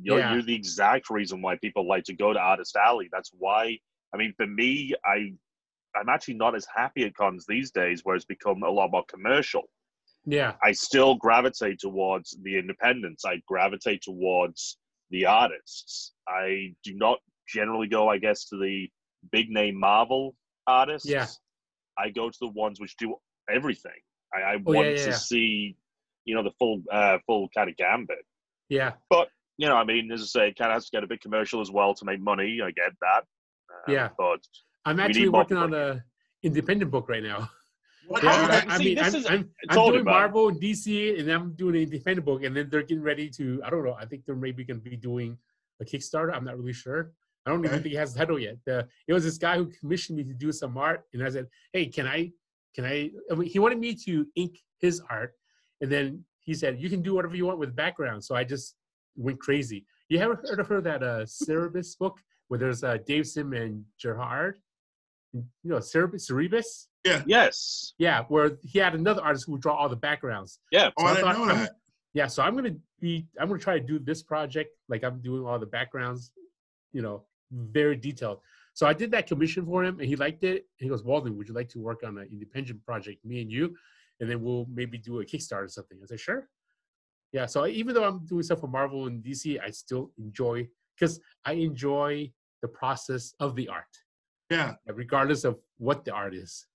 You're, Yeah. you're the exact reason why people like to go to Artist Alley. That's why. I mean, for me, I I'm actually not as happy at cons these days, where it's become a lot more commercial. Yeah. I still gravitate towards the independents. I gravitate towards the artists. I do not generally go, I guess, to the big name Marvel artists. Yeah. I go to the ones which do everything. I, I Oh, want yeah, to yeah. see, you know, the full uh, full kind of gambit. Yeah. But you know, I mean, as I say, it kind of has to get a bit commercial as well to make money. I get that. Um, Yeah. But I'm actually need more working on a independent book right now. What Yeah, are Okay. you- I, I See, mean, this I'm, is- I'm, I I'm doing about. Marvel and DC, and I'm doing an independent book, and then they're getting ready to. I don't know. I think they're maybe going to be doing a Kickstarter. I'm not really sure. I don't even think it has a title yet. The, it was this guy who commissioned me to do some art, and I said, "Hey, can I? Can I?" I mean, he wanted me to ink his art, and then he said, "You can do whatever you want with background." So I just went crazy. You ever heard of her that uh, Cerebus book where there's uh, Dave Sim and Gerhard? You know, Cerebus. Cerebus? Yeah. Yes, Yeah, where he had another artist who would draw all the backgrounds. yeah, Oh, I I thought know I'm- that. Yeah, so I'm gonna be I'm gonna try to do this project like I'm doing all the backgrounds, you know, very detailed. So I did that commission for him and he liked it. And he goes, Walden, would you like to work on an independent project, me and you? And then we'll maybe do a Kickstarter or something. I said, sure. Yeah, so even though I'm doing stuff for Marvel and DC, I still enjoy because I enjoy the process of the art Yeah. regardless of what the art is.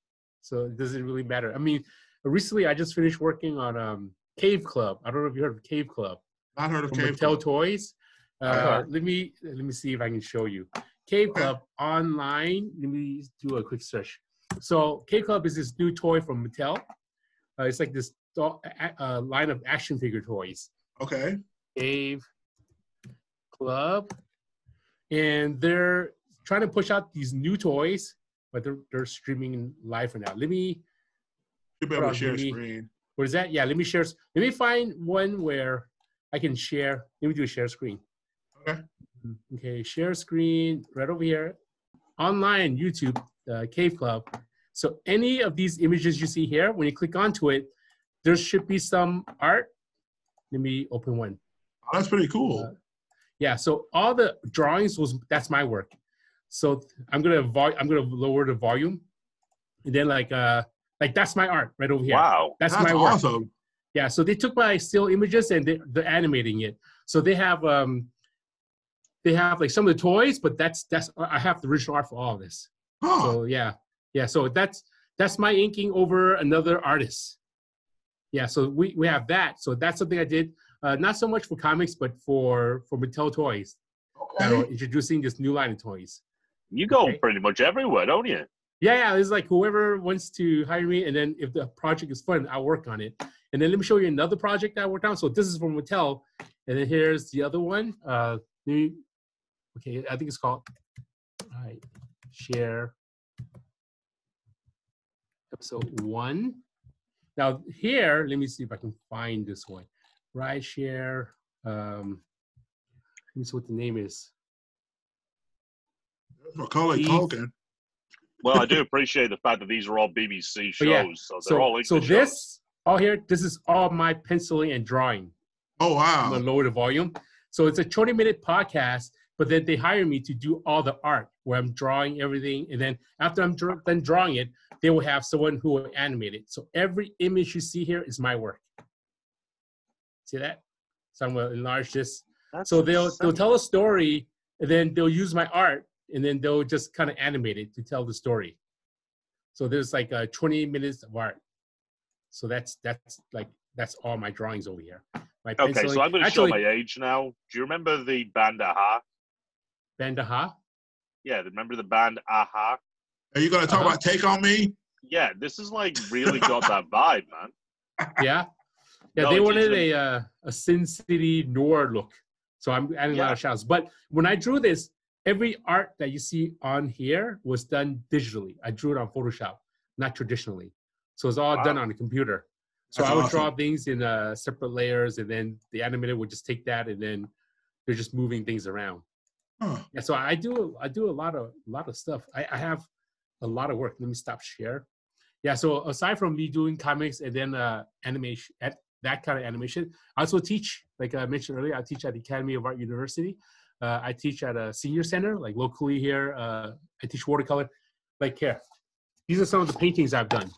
So it doesn't really matter. I mean, recently I just finished working on um, Cave Club. I don't know if you heard of Cave Club Not heard of Cave Mattel Club. Toys. Uh, Uh-huh. Let me let me see if I can show you. Okay. Club online. Let me do a quick search. So Cave Club is this new toy from Mattel. Uh, it's like this do- a line of action figure toys. Okay. Cave Club, and they're trying to push out these new toys, but they're they're streaming live for now. Let me You'll be able to share me- screen. what is that? Yeah, let me share. Let me find one where I can share. Let me do a share screen. Okay. Okay, share screen right over here, online YouTube uh, Cave Club. So any of these images you see here, when you click onto it, there should be some art. Let me open one. Oh, that's pretty cool. Uh, Yeah, so all the drawings was that's my work. So I'm gonna vol- I'm gonna lower the volume, and then like uh like that's my art right over here. wow. That's, That's my work. awesome. Yeah, so they took my still images and they, they're animating it. So they have um they have like some of the toys, but that's that's I have the original art for all of this. Huh. So yeah, yeah. So that's that's my inking over another artist. Yeah, so we we have that. So that's something I did. Uh, not so much for comics, but for for Mattel toys. that are okay. introducing this new line of toys. You go Okay. pretty much everywhere, don't you? Yeah, yeah. It's like whoever wants to hire me, and then if the project is fun, I'll work on it. And then let me show you another project that I worked on. So this is from Mattel, and then here's the other one. Uh, let me, okay, I think it's called. All right, share episode one. Now here, let me see if I can find this one. Right share. Um, let me see what the name is. Macaulay Culkin. Well, I do appreciate the fact that these are all BBC shows, yeah, so they're So, all English so shows. this all here, this is all my penciling and drawing. Oh wow! I'm gonna lower the volume. So it's a 20 minute podcast, but then they hire me to do all the art where I'm drawing everything. And then after I'm dr- done drawing it, they will have someone who will animate it. So every image you see here is my work. See that? So I'm gonna enlarge this. That's So they'll they'll tell a story, and then they'll use my art, and then they'll just kind of animate it to tell the story. So there's like uh, 20 minutes of art. So that's that's like that's all my drawings over here. My Okay, so I'm going to show my age now. Do you remember the band a-ha? Bandaha. Yeah, remember the band a-ha? Are you gonna talk Uh-huh. about Take on Me? Yeah, this is like really got that vibe, man. Yeah, yeah. No, they wanted easy. a uh, a Sin City noir look, so I'm adding a lot of shadows. But when I drew this, every art that you see on here was done digitally. I drew it on Photoshop, not traditionally. So it's all done on a computer. So That's I would draw things in uh, separate layers, and then the animator would just take that, and then they're just moving things around. Huh. Yeah, so I do I do a lot of a lot of stuff. I, I have a lot of work. Let me stop share. Yeah, so aside from me doing comics and then uh, animation, at that kind of animation, I also teach. Like I mentioned earlier, I teach at the Academy of Art University. Uh, I teach at a senior center, like locally here. Uh, I teach watercolor. Like here, these are some of the paintings I've done.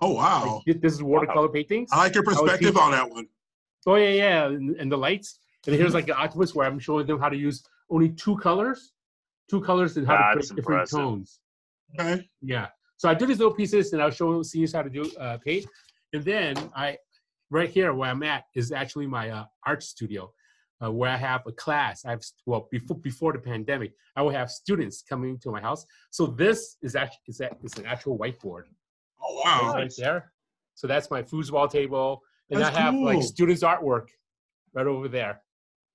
Oh wow! Like, this is watercolor paintings. I like your perspective on that one. Oh yeah, yeah, and, and the lights. And here's like an octopus where I'm showing them how to use only two colors, two colors and how to That's create different impressive. tones. Okay. Yeah. So I do these little pieces, and I'll show seniors how to do uh, paint. And then I, right here where I'm at is actually my uh, art studio, uh, where I have a class. I have well before before the pandemic, I would have students coming to my house. So this is actually is that is an actual whiteboard Oh wow! right there. So that's my foosball table, and That's I have like students' artwork right over there.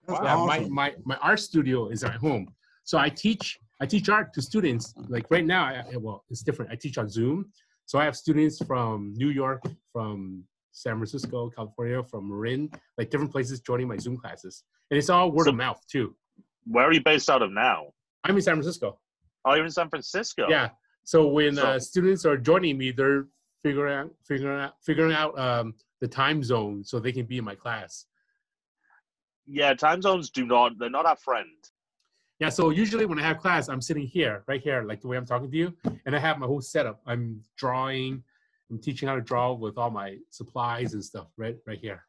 That's Yeah, my, awesome. my my art studio is at home. So I teach I teach art to students. Like right now, I, I- well, it's different. I teach on Zoom. So I have students from New York, from San Francisco, California, from Marin, like different places joining my Zoom classes. And it's all word So- of mouth too. Where are you based out of now? I'm in San Francisco. Oh, you're in San Francisco. Yeah. So when So- uh, students are joining me, they're figuring out figuring out figuring out um, the time zone so they can be in my class. Yeah, time zones do not, they're not our friend. Yeah, so usually when I have class, I'm sitting here, right here, like the way I'm talking to you, and I have my whole setup. I'm drawing, I'm teaching how to draw with all my supplies and stuff, right, right here.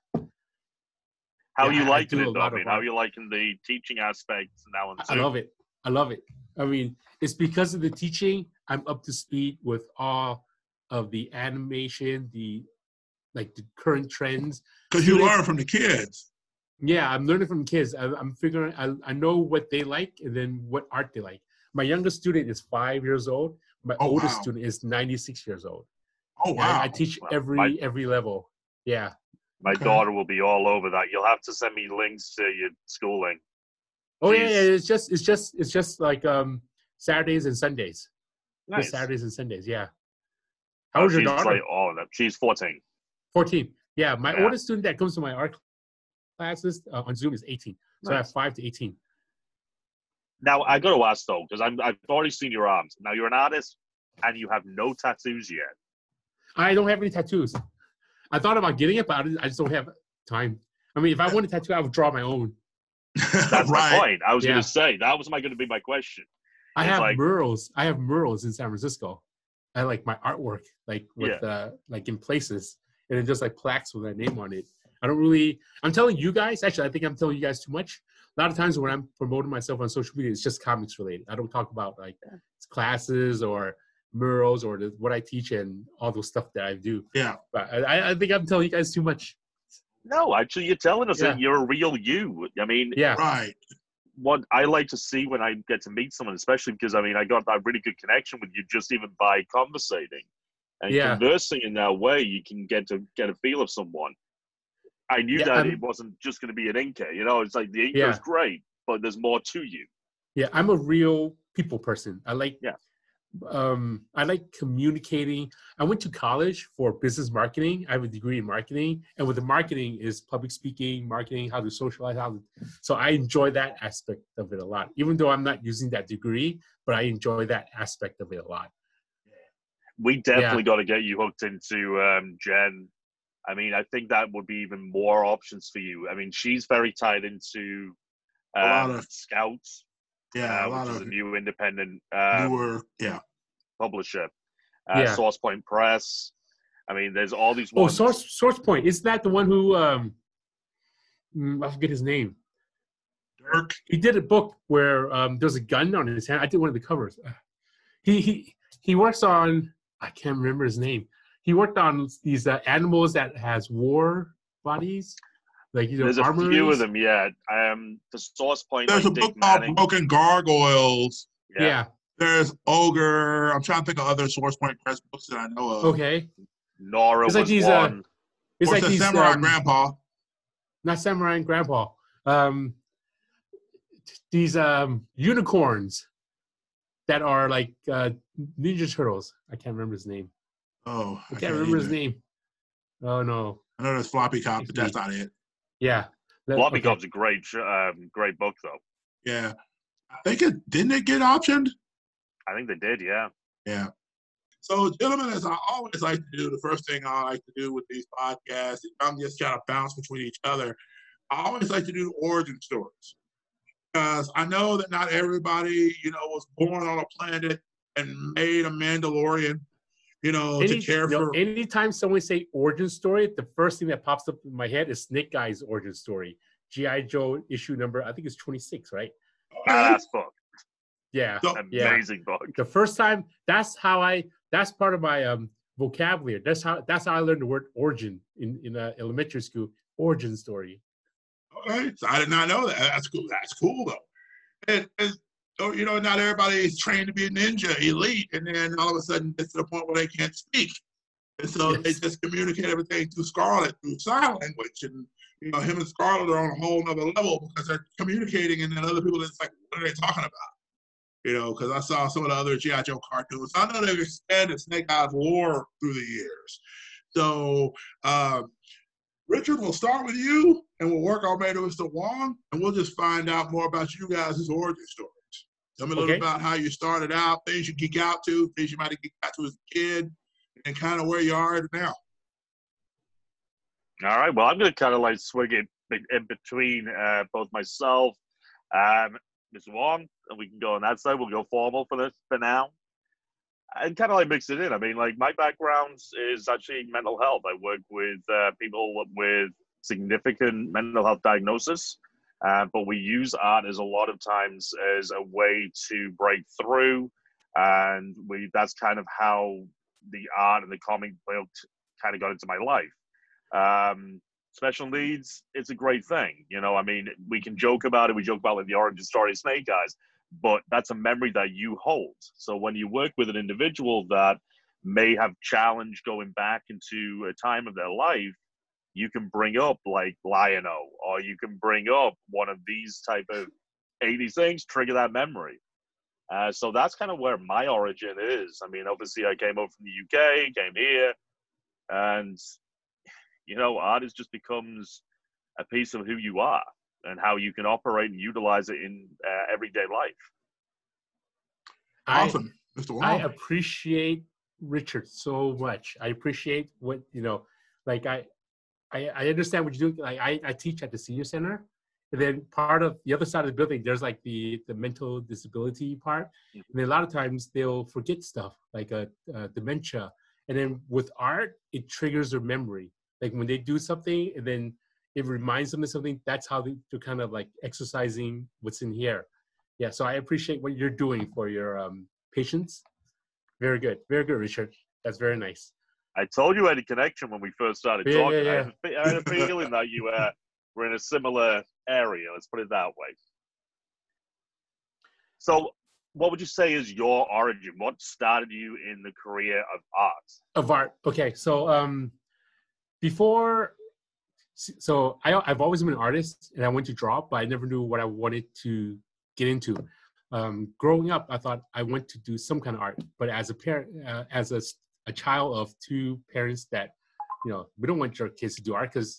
How Yeah, are you I- I liking it. I mean, how are you liking the teaching aspects now on I love it. I love it. I mean, it's because of the teaching. I'm up to speed with all of the animation, the like the current trends. Because you students- learn from the kids. Yeah, I'm learning from kids. I, I'm figuring. I, I know what they like and then what art they like. My youngest student is five years old. My Oh, oldest wow. student is 96 years old. Oh Yeah, I- wow! I teach Wow. every My- every level. Yeah. My Okay. daughter will be all over that. You'll have to send me links to your schooling. Oh yeah, Jeez. yeah. It's just it's just it's just like um Saturdays and Sundays. Just Nice. Saturdays and Sundays. Yeah. How Oh, old's your she's daughter? like all of them. She's 14. 14. Yeah, my Yeah. oldest student that comes to my art classes uh, on Zoom is 18. So I have five to 18. Now, I got to ask, though, because I've already seen your arms. Now, you're an artist and you have no tattoos yet. I don't have any tattoos. I thought about getting it, but I, just don't have time. I mean, if I wanted a tattoo, I would draw my own. That's my right. point. I was Yeah. going to say, that was my going to be my question. I It's have like- murals. I have murals in San Francisco. I like my artwork, like with uh, like in places, and then just like plaques with my name on it. I don't really. I'm telling you guys. Actually, I think I'm telling you guys too much. A lot of times when I'm promoting myself on social media, it's just comics related. I don't talk about like classes or murals or the, what I teach and all those stuff that I do. Yeah. But I, I think I'm telling you guys too much. No, actually, you're telling us Yeah. that you're a real you. I mean, Yeah. Right. what I like to see when I get to meet someone, especially because I mean I got that really good connection with you just even by conversating and Yeah. conversing in that way. You can get to get a feel of someone. I knew Yeah, that I'm- it wasn't just going to be an inker. You know, it's like the inker Yeah. is great, but there's more to you. Yeah, I'm a real people person. I like Yeah. um I like communicating. I went to college for business marketing. I have a degree in marketing, and with the marketing is public speaking, marketing, how to socialize, how to so I enjoy that aspect of it a lot. Even though I'm not using that degree, but I enjoy that aspect of it a lot. We definitely got to get you hooked into um, Jen. I mean, I think that would be even more options for you. I mean, she's very tied into A lot um, of- Scouts, Yeah. uh, a lot which is of a new independent uh, newer. Yeah. publisher. Uh, Yeah. Source Point Press. I mean, there's all these Oh, ones. source source point is that the one who um mm, I forget his name. Dirk. he did a book where um, there's a gun on his hand. I did one of the covers. He he he works on I can't remember his name. He worked on these uh, animals that has war bodies, like you know, There's a few of them yet. Um, the Source Point. There's like a Dick book called Broken Gargoyles. Yeah. There's Ogre. I'm trying to think of other Source Point Press books that I know of. Okay. Nora It's was like these, uh, one. It's like the these Samurai um, Grandpa. not samurai and grandpa. Um, these um, unicorns that are like uh, Ninja Turtles. I can't remember his name. Oh, I can't remember his name. Oh no. I know there's Floppy Cop, but that's not it. Yeah. That- Floppy okay. Cop's a great, um, great book though. Yeah. I think it didn't it get optioned? I think they did, yeah. Yeah. So, gentlemen, as I always like to do, the first thing I like to do with these podcasts, if I'm just trying to bounce between each other, I always like to do origin stories. Because I know that not everybody, you know, was born on a planet and made a Mandalorian, you know, Any, to care no, for. anytime someone say origin story, the first thing that pops up in my head is Snake Eyes' origin story. GI Joe issue number, I think it's 26, right? Badass book. Yeah. So- Yeah. Amazing book. The first time, that's how I. That's part of my um, vocabulary. That's how. That's how I learned the word origin in in uh, elementary school. Origin story. Okay, so I did not know that. That's cool. That's cool though. And, and so, you know, not everybody is trained to be a ninja elite, and then all of a sudden it's to the point where they can't speak, and so they just communicate everything through Scarlett through sign language, and you know, him and Scarlett are on a whole nother level because they're communicating, and then other people it's like, what are they talking about? You know, because I saw some of the other GI Joe cartoons. I know they've expanded Snake Eyes lore through the years. So, um, Richard, we'll start with you, and we'll work our way to Mr. Wong, and we'll just find out more about you guys' origin stories. Tell me a little Okay. about how you started out, things you geek out to, things you might have geeked out to as a kid, and kind of where you are now. All right. Well, I'm going to kind of like swing it in between uh, both myself, um, Mr. Wong, and we can go on that side. We'll go formal for this for now. And kind of like mix it in. I mean, like my background is actually mental health. I work with uh, people with significant mental health diagnosis, uh, but we use art as a lot of times as a way to break through. And we that's kind of how the art and the comic book kind of got into my life um, special needs, it's a great thing. You know, I mean, we can joke about it. We joke about like the origin story of Snake Eyes, but that's a memory that you hold. So when you work with an individual that may have challenged going back into a time of their life, you can bring up like Lion-O, or you can bring up one of these type of 80s things, trigger that memory. Uh, so that's kind of where my origin is. I mean, obviously, I came over from the UK, came here, and you know, art is just becomes a piece of who you are and how you can operate and utilize it in uh, everyday life. I- Awesome, Mr. Wong. I appreciate Richard so much. I appreciate what you know. Like I, I, I understand what you're doing. Like I, I teach at the senior center, and then part of the other side of the building, there's like the the mental disability part. And then a lot of times they'll forget stuff like a, uh dementia, and then with art, it triggers their memory. Like when they do something, and then it reminds them of something. That's how they, they're kind of like exercising what's in here. Yeah, so I appreciate what you're doing for your um, patients. Very good, very good, Richard. That's very nice. I told you I had a connection when we first started Yeah, talking. yeah, I, had a, I had a feeling that you uh, were in a similar area. Let's put it that way. So, what would you say is your origin? What started you in the career of art? Of art. Okay, so um, before, so I, I've always been an artist, and I went to draw, but I never knew what I wanted to get into. Um, growing up, I thought I want to do some kind of art, but as a parent, uh, as a, a child of two parents that, you know, we don't want your kids to do art because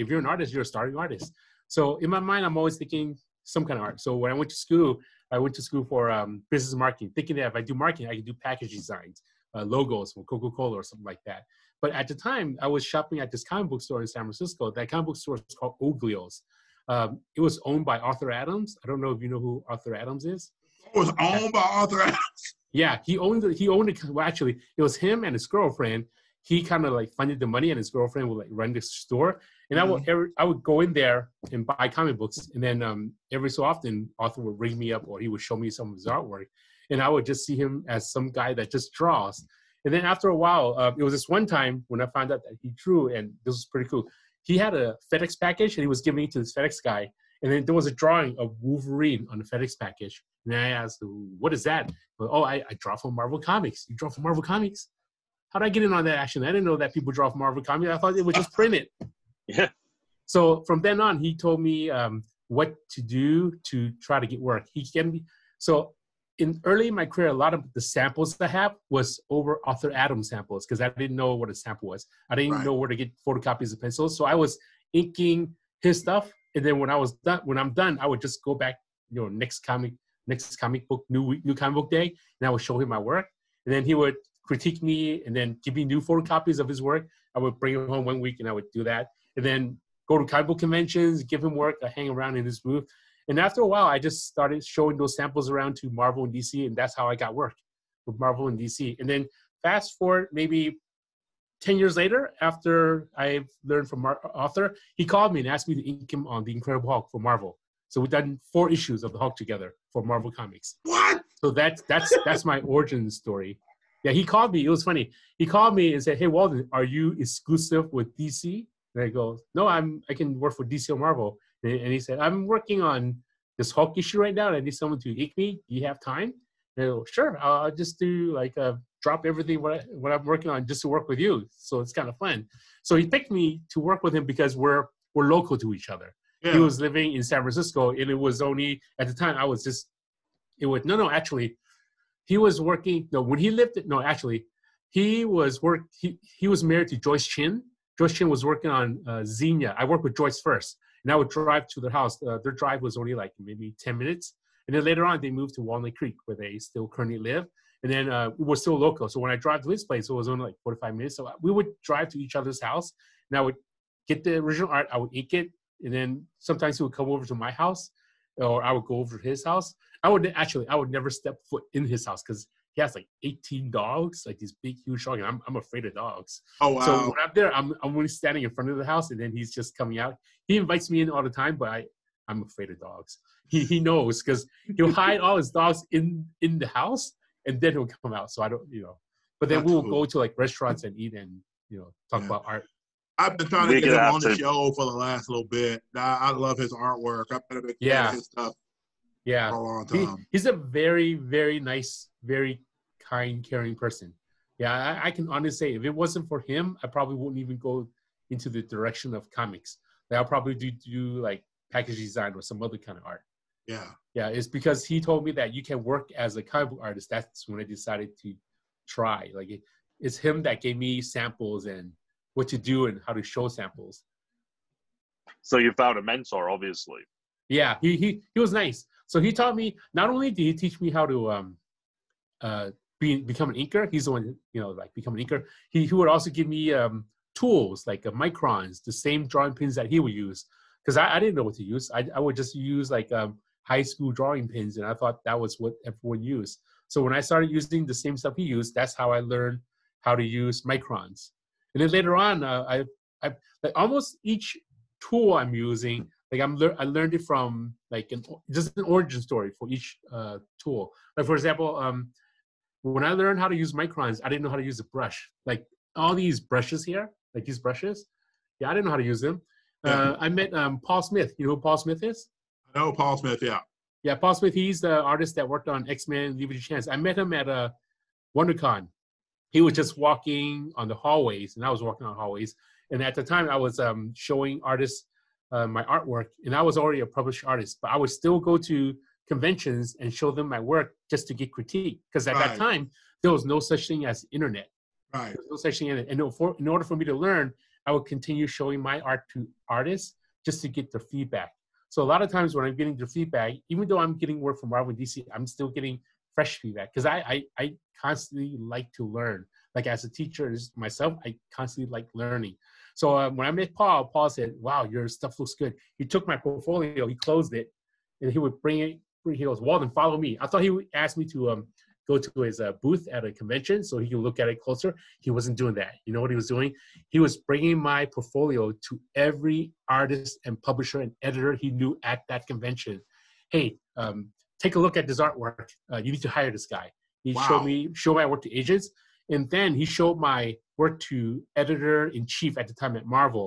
if you're an artist, you're a starting artist. So in my mind, I'm always thinking some kind of art. So when I went to school, I went to school for um, business marketing, thinking that if I do marketing, I can do package designs, uh, logos for Coca-Cola or something like that. But at the time, I was shopping at this comic book store in San Francisco. That comic book store is called Oglio's. Um, it was owned by Arthur Adams. I don't know if you know who Arthur Adams is. It was owned by Arthur Adams. Yeah, he owned it. He owned it. Well, actually, it was him and his girlfriend. He kind of like funded the money, and his girlfriend would like run the store. And I would every, I would go in there and buy comic books, and then um, every so often Arthur would ring me up, or he would show me some of his artwork, and I would just see him as some guy that just draws. And then after a while, uh, it was this one time when I found out that he drew, and this was pretty cool. He had a FedEx package, and he was giving it to this FedEx guy, And then there was a drawing of Wolverine on the FedEx package. And I asked, what is that? Well, oh, I, I draw for Marvel Comics. You draw for Marvel Comics? How did I get in on that action? I didn't know that people draw for Marvel Comics. I thought it was just printed. Yeah. So from then on, he told me um, what to do to try to get work. He can be so in early in my career, a lot of the samples I have was over Arthur Adam samples because I didn't know what a sample was. I didn't Right. know where to get photocopies of pencils, so I was inking his stuff, and then when I was done, when I'm done, I would just go back, you know, next comic, next comic book, new week, new comic book day, and I would show him my work, and then he would critique me, and then give me new photocopies of his work. I would bring him home one week, and I would do that, and then go to comic book conventions, give him work, I hang around in his booth. And after a while, I just started showing those samples around to Marvel and DC, and that's how I got work with Marvel and DC. And then fast forward maybe 10 years later, after I've learned from Mar- author, he called me and asked me to ink him on The Incredible Hulk for Marvel. So we've done four issues of the Hulk together for Marvel Comics. What? So that's that's that's my origin story. Yeah, he called me. It was funny. He called me and said, "Hey, Walden, are you exclusive with DC?" And I go, "No, I'm. I can work for DC or Marvel." And, and he said, "I'm working on this Hulk issue right now, and I need someone to ink me. Do you have time?" And I go, "Sure. I'll, just do like uh, drop everything what I, what I'm working on just to work with you. So it's kind of fun." So he picked me to work with him because we're we're local to each other Yeah. he was living in San Francisco, and it was only at the time I was just it was no no actually he was working no when he lived no actually he was work he, he was married to Joyce Chin. Joyce Chin was working on uh, Xena. I worked with Joyce first, and I would drive to their house. Uh, their drive was only like maybe ten minutes, and then later on they moved to Walnut Creek where they still currently live. And then uh, we were still local, so when I drive to his place, it was only like forty-five minutes. So we would drive to each other's house, and I would get the original art. I would ink it, and then sometimes he would come over to my house or I would go over to his house. I would actually I would never step foot in his house because he has like 18 dogs, like these big huge dogs, and I'm I'm afraid of dogs. Oh wow. So when I'm there, I'm I'm only standing in front of the house, and then he's just coming out. He invites me in all the time, but I I'm afraid of dogs. He he knows because he'll hide all his dogs in in the house, and then he'll come out. So I don't you know. But then That's we will go to like restaurants and eat and you know talk Yeah. about art. I've been trying to We get him have on the show for the last little bit. I, I love his artwork. I've been a big fan Yeah. of his stuff Yeah. for a long He, he's a very, very nice, very kind, caring person. Yeah, I, I can honestly say if it wasn't for him, I probably wouldn't even go into the direction of comics. Like, I'll probably do do like package design or some other kind of art. Yeah. Yeah, it's because he told me that you can work as a comic book artist. That's when I decided to try. Like it, it's him that gave me samples and what to do and how to show samples. So you found a mentor, obviously. Yeah, he he he was nice. So he taught me. Not only did he teach me how to um, uh, be become an inker. He's the one you know like become an inker. He he would also give me um tools like uh, microns, the same drawing pins that he would use. Because I, I didn't know what to use. I I would just use like um high school drawing pins, and I thought that was what everyone used. So when I started using the same stuff he used, that's how I learned how to use microns. And then later on, uh, I I like almost each tool I'm using like I'm lear- I learned it from like an just an origin story for each uh, tool. Like for example, um, when I learned how to use microns, I didn't know how to use a brush. Like all these brushes here, like these brushes, yeah, I didn't know how to use them. Uh, I met um, Paul Smith. You know who Paul Smith is? I know Paul Smith. Yeah. Yeah, Paul Smith. He's the artist that worked on X Men: Leave It to Chance. I met him at a WonderCon. He was just walking on the hallways, and I was walking on hallways. And at the time, I was um, showing artists uh, my artwork, and I was already a published artist, but I would still go to conventions and show them my work just to get critique. Because at that time, there was no such thing as internet. Right. No such thing. And for, in order for me to learn, I would continue showing my art to artists just to get their feedback. So a lot of times when I'm getting their feedback, even though I'm getting work from Marvel DC, I'm still getting fresh feedback because I, I I constantly like to learn. Like as a teacher myself, I constantly like learning. So um, when I met Paul, Paul said, "Wow, your stuff looks good." He took my portfolio, he closed it, and he would bring it. He goes, "Walden, follow me." I thought he would ask me to um, go to his uh, booth at a convention so he could look at it closer. He wasn't doing that. You know what he was doing? He was bringing my portfolio to every artist and publisher and editor he knew at that convention. Hey, um, take a look at this artwork. Uh, you need to hire this guy. He Wow. showed me show my work to agents, and then he showed my work to editor in chief at the time at Marvel.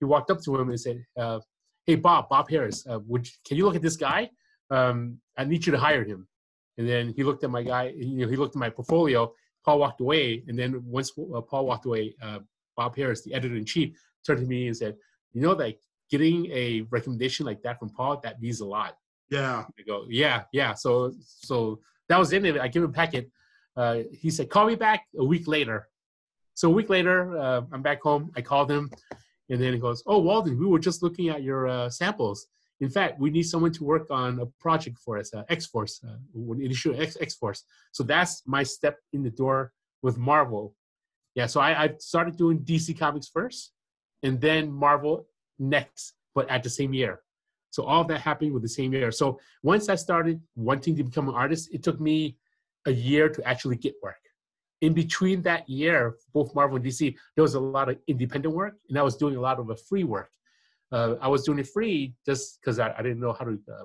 He walked up to him and said, uh, "Hey Bob, Bob Harras, uh, would you, can you look at this guy? Um, I need you to hire him." And then he looked at my guy. You know, he looked at my portfolio. Paul walked away, and then once uh, Paul walked away, uh, Bob Harras, the editor in chief, turned to me and said, "You know, like getting a recommendation like that from Paul, that means a lot." Yeah. I go, "Yeah, yeah." So, so that was in it. I give him a packet. Uh, he said, "Call me back a week later." So a week later, uh, I'm back home. I called him, and then he goes, "Oh, Walden, we were just looking at your uh, samples. In fact, we need someone to work on a project for us, uh, X Force, uh, issue X X Force. So that's my step in the door with Marvel. Yeah, so I, I started doing DC Comics first, and then Marvel next, but at the same year. So all that happened with the same year. So once I started wanting to become an artist, it took me a year to actually get work. In between that year, both Marvel and DC, there was a lot of independent work, and I was doing a lot of free work uh, I was doing it free just because I, I, didn't know how to uh,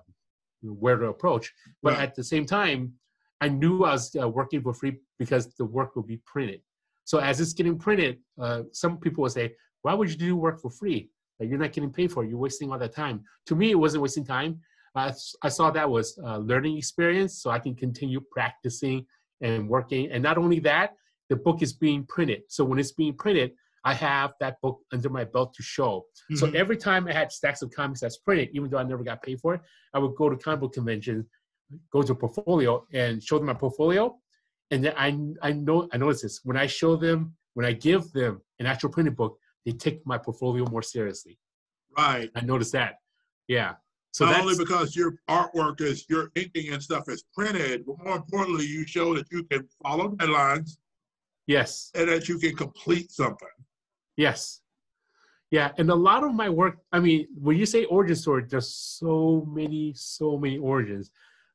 where to approach. But right. at the same time, I knew I was uh, working for free because the work will be printed. So as it's getting printed, uh, some people will say, "Why would you do work for free? Like you're not getting paid for it. You're wasting all that time." To me, it wasn't wasting time. I saw that was a learning experience, so I can continue practicing and working. And not only that, the book is being printed. So when it's being printed, I have that book under my belt to show. Mm-hmm. So every time I had stacks of comics that's printed, even though I never got paid for it, I would go to comic book conventions, go to a portfolio and show them my portfolio. And then I I know I notice this when I show them when I give them an actual printed book, they take my portfolio more seriously. Right. I noticed that. Yeah. So not only because your artwork is your inking and stuff is printed, but more importantly, you show that you can follow deadlines. Yes. And that you can complete something. Yes. Yeah, and a lot of my work, I mean, when you say origin story, there's so many, so many origins.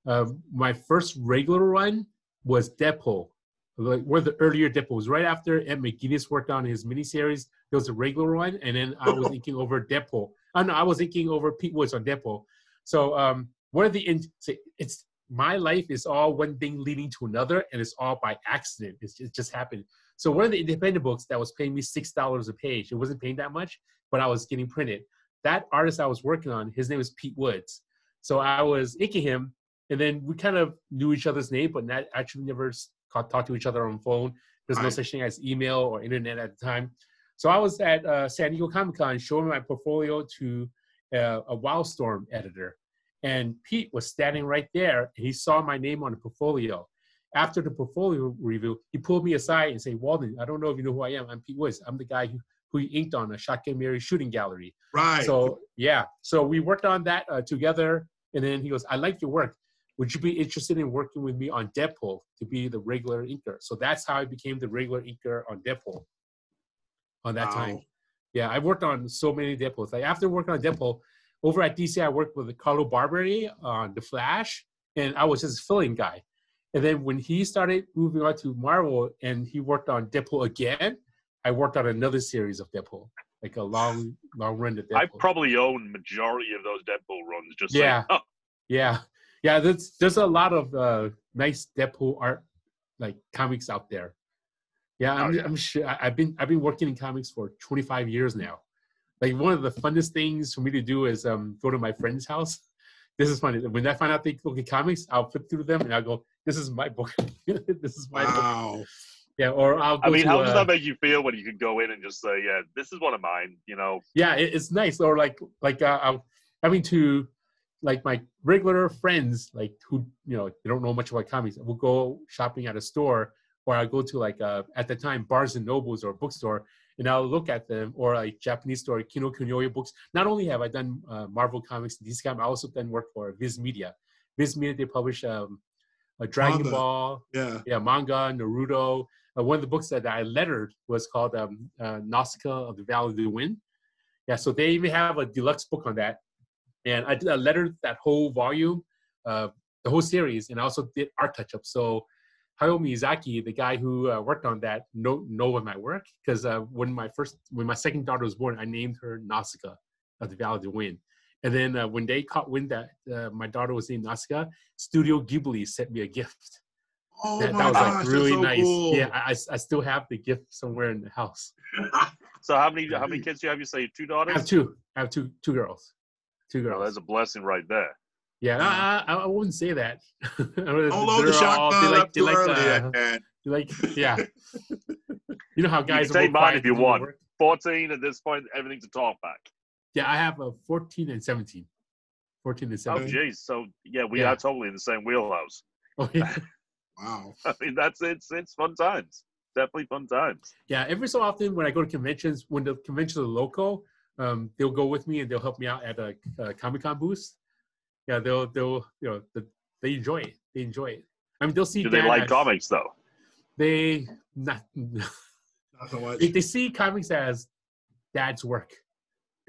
Um, my first regular run was Deadpool, like one of the earlier Deadpools. Right after Ed McGuinness worked on his miniseries, there was a regular one, and then I was inking over Deadpool. I know I was inking over Pete Woods on Deadpool. So um, one of the in, it's my life is all one thing leading to another, and it's all by accident. It's, it just happened. So one of the independent books that was paying me six dollars a page, it wasn't paying that much, but I was getting printed. That artist I was working on, his name is Pete Woods. So I was inking him, and then we kind of knew each other's name, but not actually never talked to each other on phone. There's right. no such thing as email or internet at the time. So I was at uh, San Diego Comic Con showing my portfolio to uh, a Wildstorm editor, and Pete was standing right there, and he saw my name on the portfolio after the portfolio review, he pulled me aside and said, Walden, I don't know if you know who I am. I'm Pete Woods. I'm the guy who, who you inked on a Shotgun Mary shooting gallery. Right. So, yeah. So we worked on that uh, together. And then he goes, I like your work. Would you be interested in working with me on Deadpool to be the regular inker? So that's how I became the regular inker on Deadpool on that wow. time. Yeah, I worked on so many Deadpools. Like after working on Deadpool, over at DC, I worked with Carlo Barberi on The Flash, and I was just a filling guy. And then when he started moving on to Marvel and he worked on Deadpool again, I worked on another series of Deadpool, like a long, long run of Deadpool. I probably own majority of those Deadpool runs. Just yeah, yeah, yeah. There's there's a lot of uh, nice Deadpool art, like comics out there. Yeah, I'm, oh, yeah. I'm sure. I've been I've been working in comics for 25 years now. Like one of the funnest things for me to do is um, go to my friend's house this is funny. When I find out they look at comics, I'll flip through them and I'll go, "This is my book. this is my wow. book." Yeah, or I'll. I mean, to, how does uh, that make you feel when you can go in and just say, "Yeah, this is one of mine"? You know? Yeah, it, it's nice. Or like, like uh, I'm having to, like my regular friends, like who you know they don't know much about comics, will go shopping at a store, or I'll go to like uh, at the time Barnes and Nobles or bookstore, and I'll look at them or like Japanese store Kino Kinokuniya books. Not only have I done uh, Marvel comics, DC comics, I also then work for Viz Media. Viz Media they publish um, a Dragon manga. Ball, yeah, yeah, manga, Naruto. Uh, one of the books that I lettered was called um, uh, Nausicaa of the Valley of the Wind. Yeah, so they even have a deluxe book on that, and I did a lettered that whole volume, uh, the whole series, and I also did art touch up. So Hayao Miyazaki, the guy who uh, worked on that, know know of my work because uh, when my first, when my second daughter was born, I named her Nausicaa of the Valley of the Wind. And then uh, when they caught wind that uh, my daughter was named Nausicaa, Studio Ghibli sent me a gift. Oh that, my that was gosh, like really so nice. Cool. Yeah, I, I still have the gift somewhere in the house. so how many how many kids do you have? You say two daughters? I have two. I have two two girls. two Well, girls. that's a blessing right there. yeah, I, I, I wouldn't say that. Don't load the They're shotgun they like, up they too like, early, uh, man. like, yeah. You know how guys can are take mine if you want. work? 14 at this point, everything's a talk back. Yeah, I have a 14 and 17. 14 and 17. Oh, 17. geez. So, yeah, we Yeah. are totally in the same wheelhouse. Oh, yeah. Wow. I mean, that's it's it's fun times. Definitely fun times. yeah, every so often when I go to conventions, when the conventions are local, um, they'll go with me and they'll help me out at a, a Comic Con booth. Yeah, they'll they'll you know the, they enjoy it. They enjoy it. I mean, they'll see. Do they like as- comics though? They not. Not so much. they, they see comics as dad's work.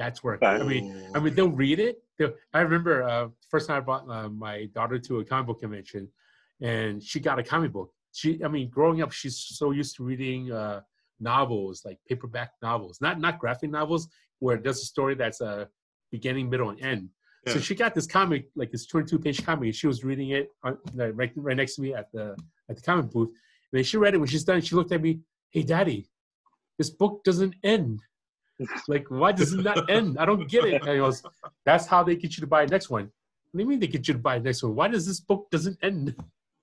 That's work. I mean, I mean, they'll read it. They'll, I remember uh, first time I brought uh, my daughter to a comic book convention, and she got a comic book. She, I mean, growing up, she's so used to reading uh, novels, like paperback novels, not not graphic novels, where there's a story that's a beginning, middle, and end. So she got this comic, like this 22 page comic, and she was reading it on, like, right, right next to me at the at the comic booth. And then she read it. When she's done, she looked at me, "Hey, Daddy, this book doesn't end. Like, why does it not end? I don't get it." And I goes, "That's how they get you to buy the next one." What do you mean they get you to buy the next one? Why does this book doesn't end?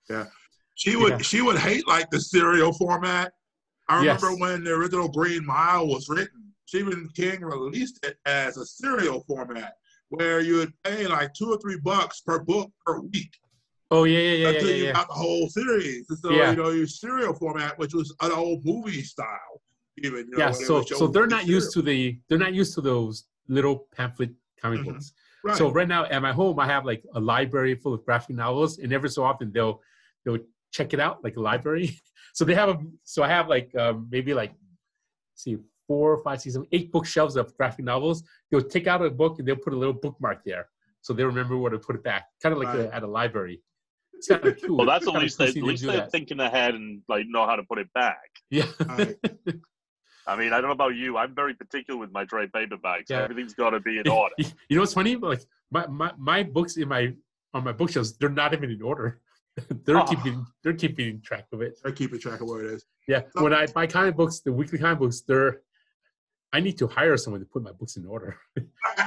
Yeah. She would Yeah. she would hate like the serial format. I Yes. remember when the original Green Mile was written, Stephen King released it as a serial format where you would pay like two or three bucks per book per week Oh yeah, yeah, yeah, until yeah, you yeah. got the whole series. And so Yeah. you know your serial format, which was an old movie style, even. You know, Yeah, so so they're not serial. used to the they're not used to those little pamphlet comic Mhm. books. Right. So right now at my home, I have like a library full of graphic novels, and every so often they'll they'll check it out like a library. So they have a so I have like um, maybe like see four or five seasons, four, five, six, seven, eight bookshelves of graphic novels. They'll take out a book and they'll put a little bookmark there, so they remember where to put it back, kind of like Right. a, at a library. It's kind of cool. Well, that's at Kinda least cool they, at seeing them least do they're that. thinking ahead and like know how to put it back. Yeah. Right. I mean, I don't know about you. I'm very particular with my trade paperbacks. Yeah. Everything's got to be in order. you know what's funny? Like my, my, my books in my on my bookshelves, they're not even in order. they're Oh. keeping they're keeping track of it. They're keeping track of where it is. Yeah. So- When I buy comic books, the weekly comic books, they're I need to hire someone to put my books in order.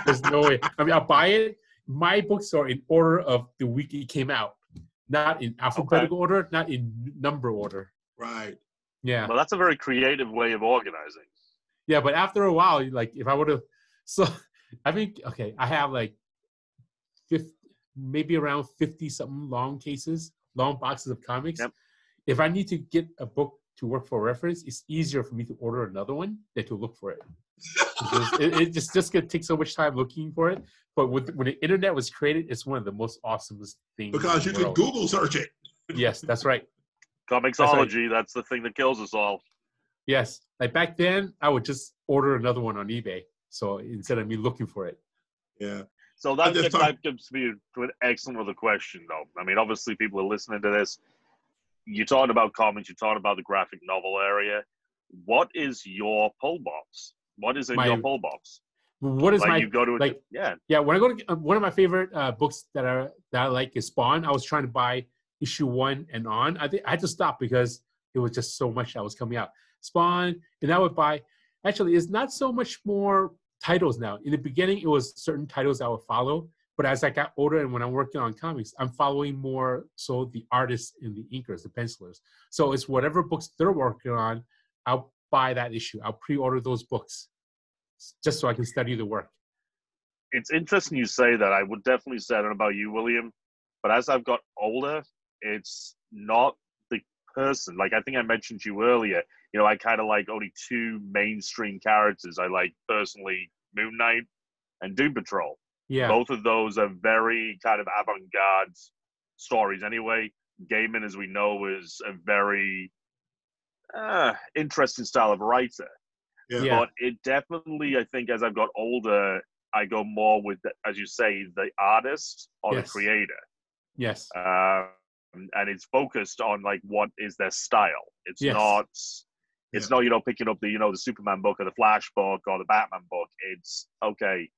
There's no way. I mean, I'll buy it. My books are in order of the week it came out, not in alphabetical order, not in number order. right. Yeah. Well, that's a very creative way of organizing. Yeah, but after a while, like if I would have, so I think okay, I have like, 50, maybe around fifty something long cases, long boxes of comics. Yep. If I need to get a book to work for reference, it's easier for me to order another one than to look for it. It, it just just gonna take so much time looking for it. But with, when the internet was created, it's one of the most awesomest things. Because you can. Google search it. Yes, that's right. ComiXology, that's the thing that kills us all. Yes, like back then, I would just order another one on eBay. So instead of me looking for it. Yeah. So that, just gets, thought- that gives me to an excellent other question, though. I mean, obviously, people are listening to this. You're talking about comics. You're talking about the graphic novel area. What is your pull box? What is in My- your pull box? What is like my you go to a, like- yeah. Yeah, when I go to uh, one of my favorite uh, books that are that I like is Spawn. I was trying to buy issue one and on. I think I had to stop because it was just so much that was coming out. Spawn, and I would buy. Actually, it's not so much more titles now. In the beginning, it was certain titles I would follow, but as I got older and when I'm working on comics, I'm following more so the artists and the inkers, the pencilers. So it's whatever books they're working on, I'll buy that issue. I'll pre-order those books just so I can study the work. It's interesting you say that. I would definitely say, I don't know about you, William, but as I've got older, it's not the person. Like I think I mentioned to you earlier, you know, I kind of like only two mainstream characters. I like personally Moon Knight and Doom Patrol. Yeah. Both of those are very kind of avant-garde stories. Anyway, Gaiman, as we know, is a very uh, interesting style of writer. Yeah. Yeah. But it definitely, I think, as I've got older, I go more with, the, as you say, the artist or Yes. the creator, Yes. um, and it's focused on like what is their style. It's Yes. not. It's not you know picking up the you know the Superman book or the Flash book or the Batman book. It's okay.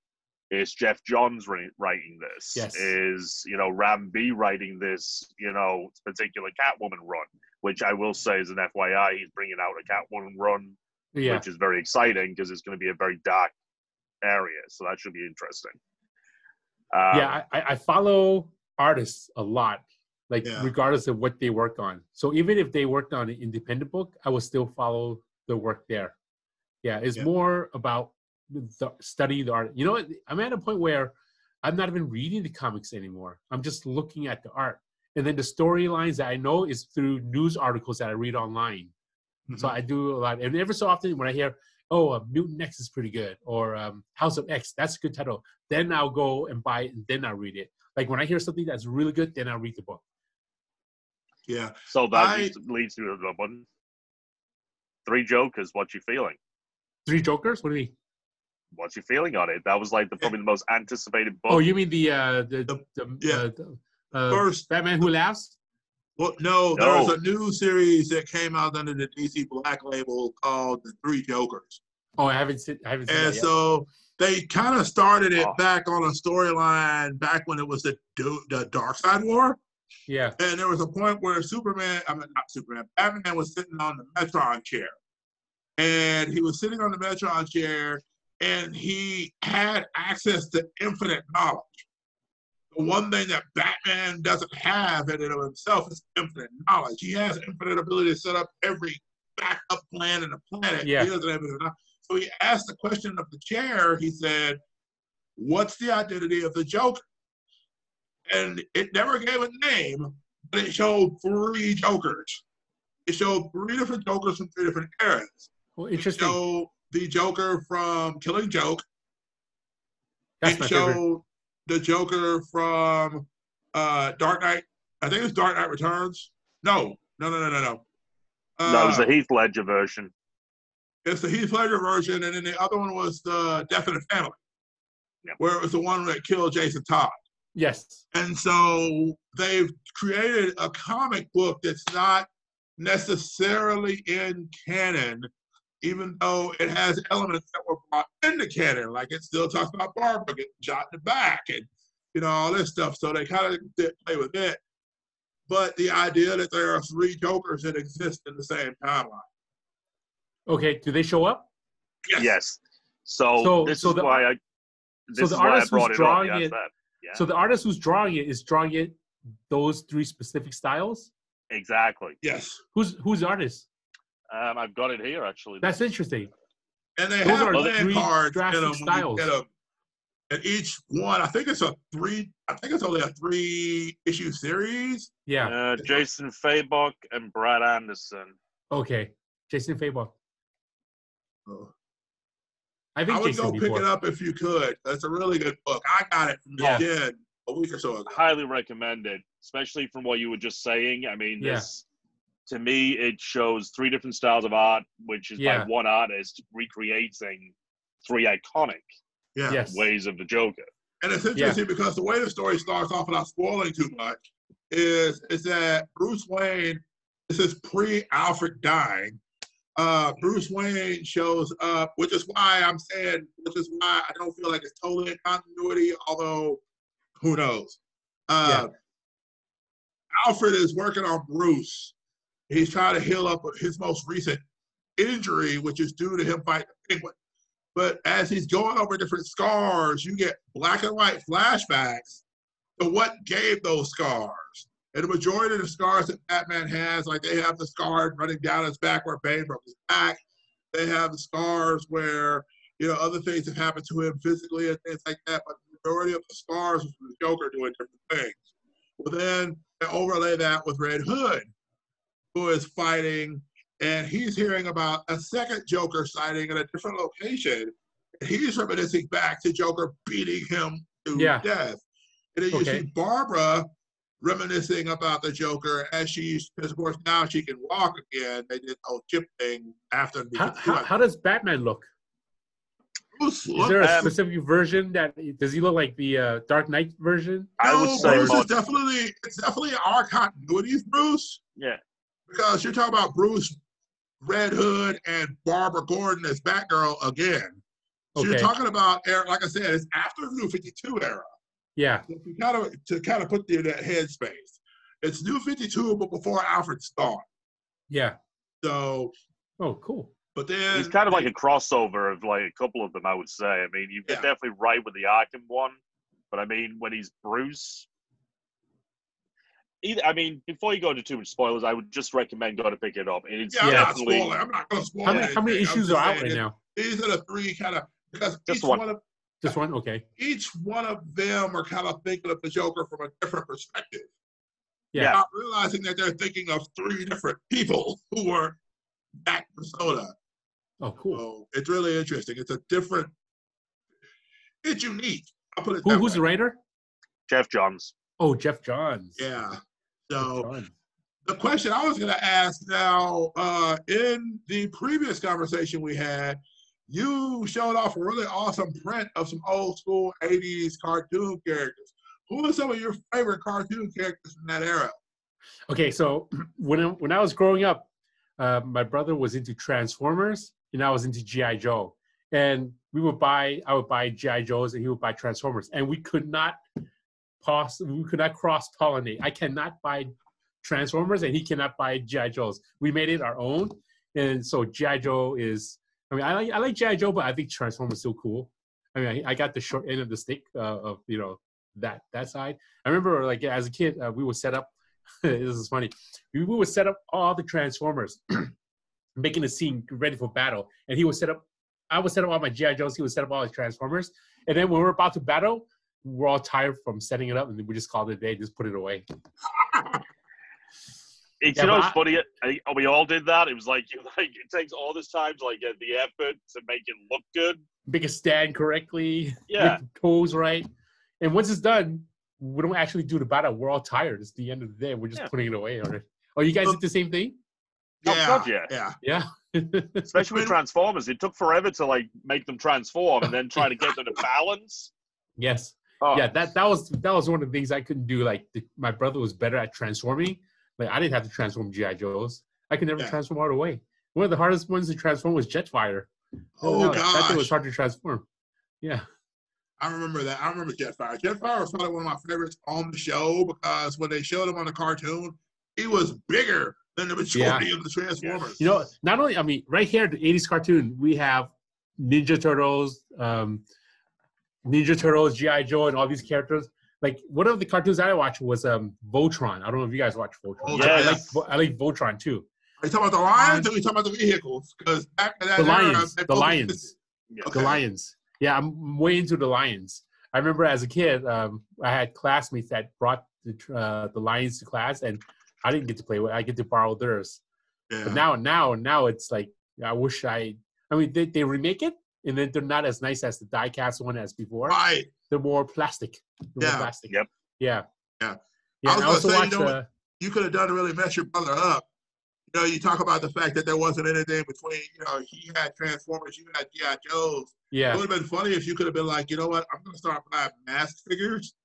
Is Geoff Johns wri- writing this? Yes. Is you know Ram V writing this? You know particular Catwoman run, which I will say is an FYI, he's bringing out a Catwoman run Yeah. which is very exciting because it's going to be a very dark area. So that should be interesting. Um, yeah, I- I follow artists a lot, like Yeah. regardless of what they work on. So even if they worked on an independent book, I will still follow the work there. Yeah, it's Yeah. more about the studying the art. You know, what? I'm at a point where I'm not even reading the comics anymore. I'm just looking at the art, and then the storylines that I know is through news articles that I read online. So Mm-hmm. I do a lot, and every so often when I hear, "Oh, uh, Mutant X is pretty good," or um, House of X, that's a good title, then I'll go and buy it, and then I'll read it. Like when I hear something that's really good, then I'll read the book. Yeah. So that I- leads, leads to the one. Three Jokers. What you feeling? Three Jokers? What do you mean? What's your feeling on it? That was like the probably the most anticipated book. Oh, you mean the uh, the, The- the, yeah. uh, the uh, First, Batman Who Laughs? well, no, there was a new series that came out under the DC Black label called The Three Jokers. Oh, I haven't seen. I haven't seen And that yet. so they kind of started it Oh. back on a storyline back when it was the Du- the Darkseid War. Yeah. And there was a point where Superman, I mean not Superman, Batman was sitting on the Metron chair. And he was sitting on the Metron chair and he had access to infinite knowledge. The one thing that Batman doesn't have in and of himself is infinite knowledge. He has infinite ability to set up every backup plan in the planet. Yeah. He doesn't have knowledge. So he asked the question of the chair. He said, What's the identity of the Joker? And it never gave a name, but it showed three Jokers. It showed three different Jokers from three different eras. Well, It showed the Joker from Killing Joke. That's it my showed favorite. the Joker from uh, Dark Knight. I think it was Dark Knight Returns. No, no, no, no, no, no. Uh, no, it was the Heath Ledger version. It's the Heath Ledger version, and then the other one was the Death in the Family, Yep. where it was the one that killed Jason Todd. Yes. And so they've created a comic book that's not necessarily in canon, even though it has elements that were brought into canon. Like it still talks about Barbara getting shot in the back and you know all this stuff. So they kind of play with it. But the idea that there are three Jokers that exist in the same timeline. Okay. Do they show up? Yes. So, So- this so is the- why I. This so is the why I artist who's brought it up. drawing Yes, it- that. Yeah. So the artist who's drawing it is drawing it those three specific styles. exactly. Yes. Who's who's the artist? Um, I've got it here actually. That's interesting. And they Those have are land three cards in them when you styles. get 'em. And each one, I think it's a three. I think it's only a three issue series. Yeah. Uh, Jason Fabok and Brad Anderson. Okay. Jason Fabok. Oh. I I would Jason go pick before. it up if you could. That's a really good book. I got it from Yeah. Jen a week or so ago. Highly recommended, especially from what you were just saying. I mean, Yeah. this to me it shows three different styles of art, which is Yeah. by one artist recreating three iconic Yeah. Yes. ways of the Joker. And it's interesting because the way the story starts off without spoiling too much is is that Bruce Wayne, this is pre Alfred dying. Uh, Bruce Wayne shows up, which is why I'm saying, which is why I don't feel like it's totally in continuity, although who knows. Uh, Alfred is working on Bruce. He's trying to heal up his most recent injury, which is due to him fighting the penguin. But as he's going over different scars, you get black and white flashbacks to what gave those scars. And the majority of the scars that Batman has, like they have the scar running down his back where Bane broke his back. They have the scars where, you know, other things have happened to him physically and things like that. But the majority of the scars was from the Joker doing different things. Well, then they overlay that with Red Hood, who is fighting and he's hearing about a second Joker sighting in a different location. And he's reminiscing back to Joker beating him to Yeah. death. And then you see Barbara reminiscing about the Joker as she's, because of course now she can walk again. They did the whole chip thing after How, how, how does Batman look? Bruce Is there a Um, specific version that does he look like the uh, Dark Knight version? I would No, say Bruce is definitely it's definitely our continuities, Bruce. Yeah. Because you're talking about Bruce, Red Hood, and Barbara Gordon as Batgirl again. So you're talking about era, like I said, it's after the New 52 era. Yeah. To kind of to kind of put you in that headspace. It's New 52, but before Alfred Thought. Yeah. So, Oh, cool. but then He's kind of like a crossover of like a couple of them, I would say. I mean, you could Yeah. definitely write with the Arkham one, But I mean, when he's Bruce, either, I mean, before you go into too much spoilers, I would just recommend going to pick it up. It's Yeah, I'm not definitely spoiling. I'm not going to spoil How many, how many issues are out right now? These are the three kind of because Just each one. one. of Just one? Okay. each one of them are kind of thinking of the Joker from a different perspective. Yeah. Not realizing that they're thinking of three different people who are that persona. Oh, cool. So it's really interesting. It's a different. It's unique. I'll put it Who, that who's the writer? Geoff Johns. Oh, Geoff Johns. Yeah. So Johns. the question I was going to ask now, uh, in the previous conversation we had, you showed off a really awesome print of some old school 80s cartoon characters. Who are some of your favorite cartoon characters from that era? Okay, so when I, when I was growing up, uh, my brother was into Transformers and I was into GI Joe, and we would buy I would buy GI Joes and he would buy Transformers, and we could not poss- we could not cross pollinate. I cannot buy Transformers and he cannot buy GI Joes. We made it our own, and so GI Joe is. I mean, I like I like GI Joe, but I think Transformers still cool. I mean, I, I got the short end of the stick uh, of you know that that side. I remember like as a kid, uh, we would set up. this is funny. We, we would set up all the Transformers, making a scene ready for battle, and he would set up. I would set up all my GI Joes. He would set up all his Transformers, and then when we're about to battle, we're all tired from setting it up, and we just called it a day, just put it away. It's Yeah, you know but it's funny. I we all did that. It was like you like it takes all this time to like get the effort to make it look good. Make it stand correctly, Yeah. make the pose right, and once it's done, we don't actually do the battle. We're all tired. It's the end of the day. We're just Yeah. putting it away already. Oh, you guys did the same thing? Oh, yeah, God, yeah. yeah. Yeah. Especially with Transformers, it took forever to like make them transform and then try to get them to balance. yes. Oh, yeah that that was that was one of the things i couldn't do like the, my brother was better at transforming like i didn't have to transform gi joes i could never Yeah. transform all the way one of the hardest ones to transform was jetfire Oh, god, that thing was hard to transform yeah I remember that. I remember Jetfire. Jetfire was probably one of my favorites on the show because when they showed him on the cartoon, he was bigger than the majority of the Transformers. you know not only i mean right here the 80s cartoon we have ninja turtles um ninja turtles gi joe and all these characters like one of the cartoons that i watched was um voltron i don't know if you guys watch voltron Oh, I, like, I like voltron too Are you talking about the lions or are you talking about the vehicles? Because back in that the era, lions the lions yeah. Okay. The Lions. Yeah, I'm way into the Lions. I remember as a kid, um, I had classmates that brought the uh, the Lions to class, and I didn't get to play with. I get to borrow theirs. Yeah. But now, now, now it's like I wish I. I mean, they, they remake it, and then they're not as nice as the die-cast one as before. right. They're more plastic. They're Yeah. more plastic. Yep. Yeah. Yeah. Yeah. I was I, gonna also say, you know uh, You could have done to really mess your brother up. You know, you talk about the fact that there wasn't anything between, you know, he had Transformers, you had G.I. Joes. Yeah. It would have been funny if you could have been like, you know what, I'm going to start buying mask figures.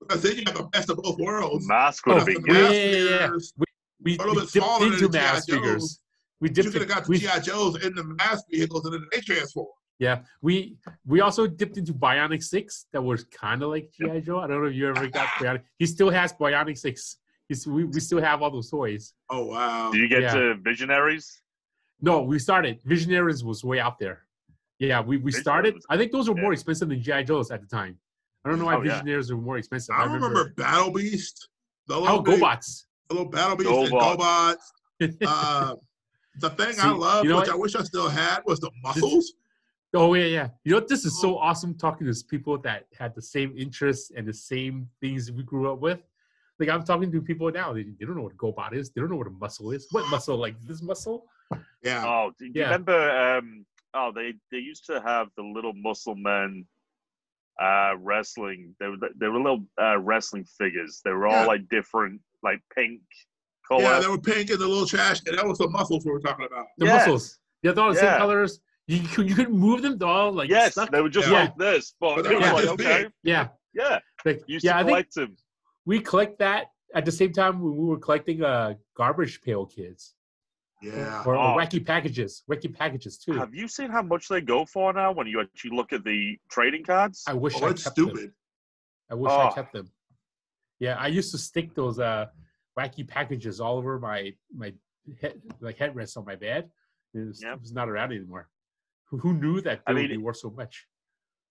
Because then you have the best of both worlds. Mask would have been yeah, good. mask yeah, yeah, yeah. figures, We, a little we bit dipped smaller than into the G.I. mass figures. Joes. We You dipped. could have got the we, G.I. Joes in the mask vehicles and then they transform. Yeah, we we also dipped into Bionic Six. That was kind of like GI Joe. I don't know if you ever got Bionic. He still has Bionic Six. He's, we we still have all those toys. Oh, wow. Did you get Yeah. to Visionaries? No, we started Visionaries was way out there. Yeah, we, we started. I think those were more expensive than GI Joes at the time. I don't know why Oh, yeah. Visionaries were more expensive. I remember Battle Beast. The how little, big- GoBots. the little Battle Beast GoBots. and GoBots. Uh, the thing See, I loved, you know which what? I wish I still had, was the muscles. Oh yeah, yeah. You know, this is so awesome talking to people that had the same interests and the same things we grew up with. Like I'm talking to people now, they, they don't know what a GoBot is. They don't know what a muscle is. What muscle? Like this muscle? Yeah. Oh, do you Yeah. remember? Um, oh, they they used to have the little muscle men uh, wrestling. They were they were little uh, wrestling figures. They were all Yeah. like different, like pink color. Yeah, they were pink and the little trash can. That was the muscles we were talking about. The Yeah. muscles. Yeah, they're all the same colors. You could you could move them. They're all like yes, stuck. they were just Yeah. like this, but, But it they was were like okay. Yeah, yeah. like, Used yeah. to I think collect them. we collect that at the same time when we were collecting uh garbage pail kids Yeah. or, or Oh. wacky packages, wacky packages too. Have you seen how much they go for now when you actually look at the trading cards? I wish Oh, I it's kept them. I wish I Oh. kept them. Yeah, I used to stick those uh wacky packages all over my my head like headrest on my bed. It was, Yep. it was not around anymore. Who, knew that they I would be worth so much?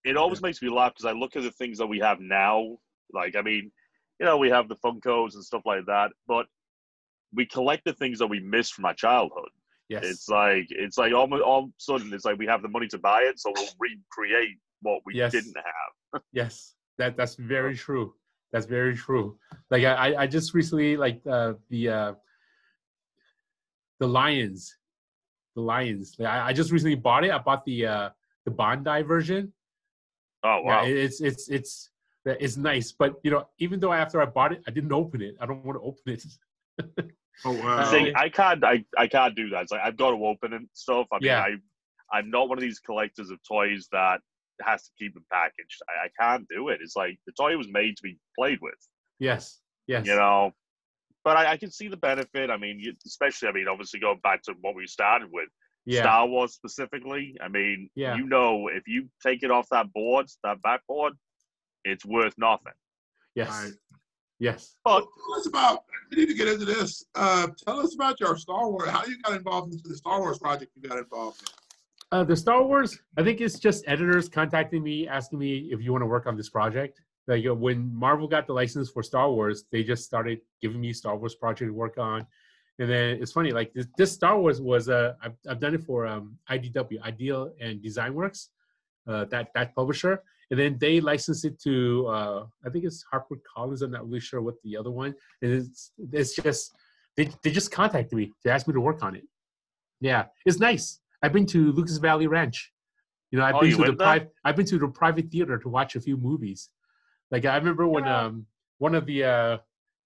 it always makes me laugh because I look at the things that we have now. Like, I mean, you know, we have the Funkos and stuff like that, but we collect the things that we miss from our childhood. Yes. It's like it's like almost all of a sudden it's like we have the money to buy it, so we'll recreate what we Yes. didn't have. Yes, that that's very true. That's very true. Like I, I- I just recently like uh, the uh, the Lions, the Lions. Like, I, I just recently bought it. I bought the uh, the Bandai version. Oh wow! Yeah, it- it's it's it's it's nice. But you know, even though after I bought it, I didn't open it. I don't want to open it. Oh wow. See, I can't, I, I can't do that. It's like I've got to open and stuff. I mean, Yeah. I, I'm not one of these collectors of toys that has to keep them packaged. I, I can't do it. It's like the toy was made to be played with, Yes, yes, you know. But I, I can see the benefit. I mean, especially, I mean, obviously going back to what we started with, yeah, Star Wars specifically. I mean, Yeah. you know, if you take it off that board, that backboard, it's worth nothing. yes, Right. yes. But Tell us about. We need to get into this. Uh, tell us about your Star Wars. How you got involved into the Star Wars project? You got involved. In. Uh, the Star Wars, I think it's just editors contacting me, asking me if you want to work on this project. Like uh, when Marvel got the license for Star Wars, they just started giving me Star Wars project to work on. And then it's funny, like this, this Star Wars was, uh, I've, I've done it for um, IDW, Ideal and Design Works, uh, that, that publisher. And then they licensed it to, uh, I think it's Harper Collins. I'm not really sure what the other one. And it's, it's just, they, they just contacted me to ask me to work on it. Yeah, it's nice. I've been to Lucas Valley Ranch. You know, I've Oh, been to the private. I've been to the private theater to watch a few movies. Like I remember when Yeah. um one of the uh,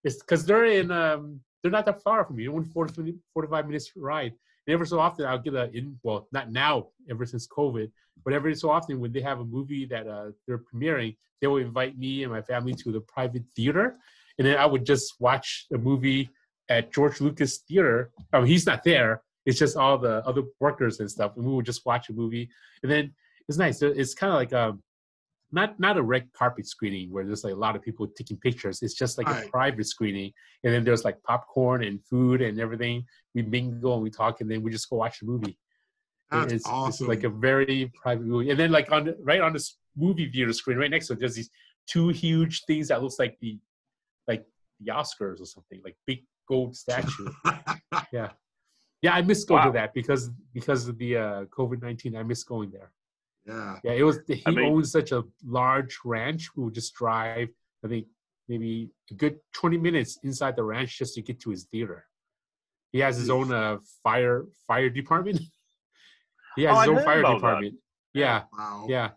it's because they're in um they're not that far from me. Only 40, 50 45 minutes ride. And every so often I'll get a in well not now ever since COVID, but every so often when they have a movie that uh they're premiering, they will invite me and my family to the private theater, and then I would just watch a movie at George Lucas Theater. I mean, he's not there. It's just all the other workers and stuff, and we would just watch a movie. And then it's nice. It's kind of like a not not a red carpet screening where there's like a lot of people taking pictures. It's just like a Right. private screening, and then there's like popcorn and food and everything. We mingle and we talk, and then we just go watch the movie. That's it's, awesome. it's like a very private movie. And then like on the, right on this movie theater screen, right next to it, there's these two huge things that looks like the like the Oscars or something, like big gold statue. yeah. Yeah, I miss going Wow. to that because because of the uh, COVID nineteen. I miss going there. Yeah. Yeah, it was. He I mean- owns such a large ranch. We would just drive. I think maybe a good twenty minutes inside the ranch just to get to his theater. He has his own uh, fire fire department. he has Oh, his I own fire about that. department. Yeah, Wow. yeah,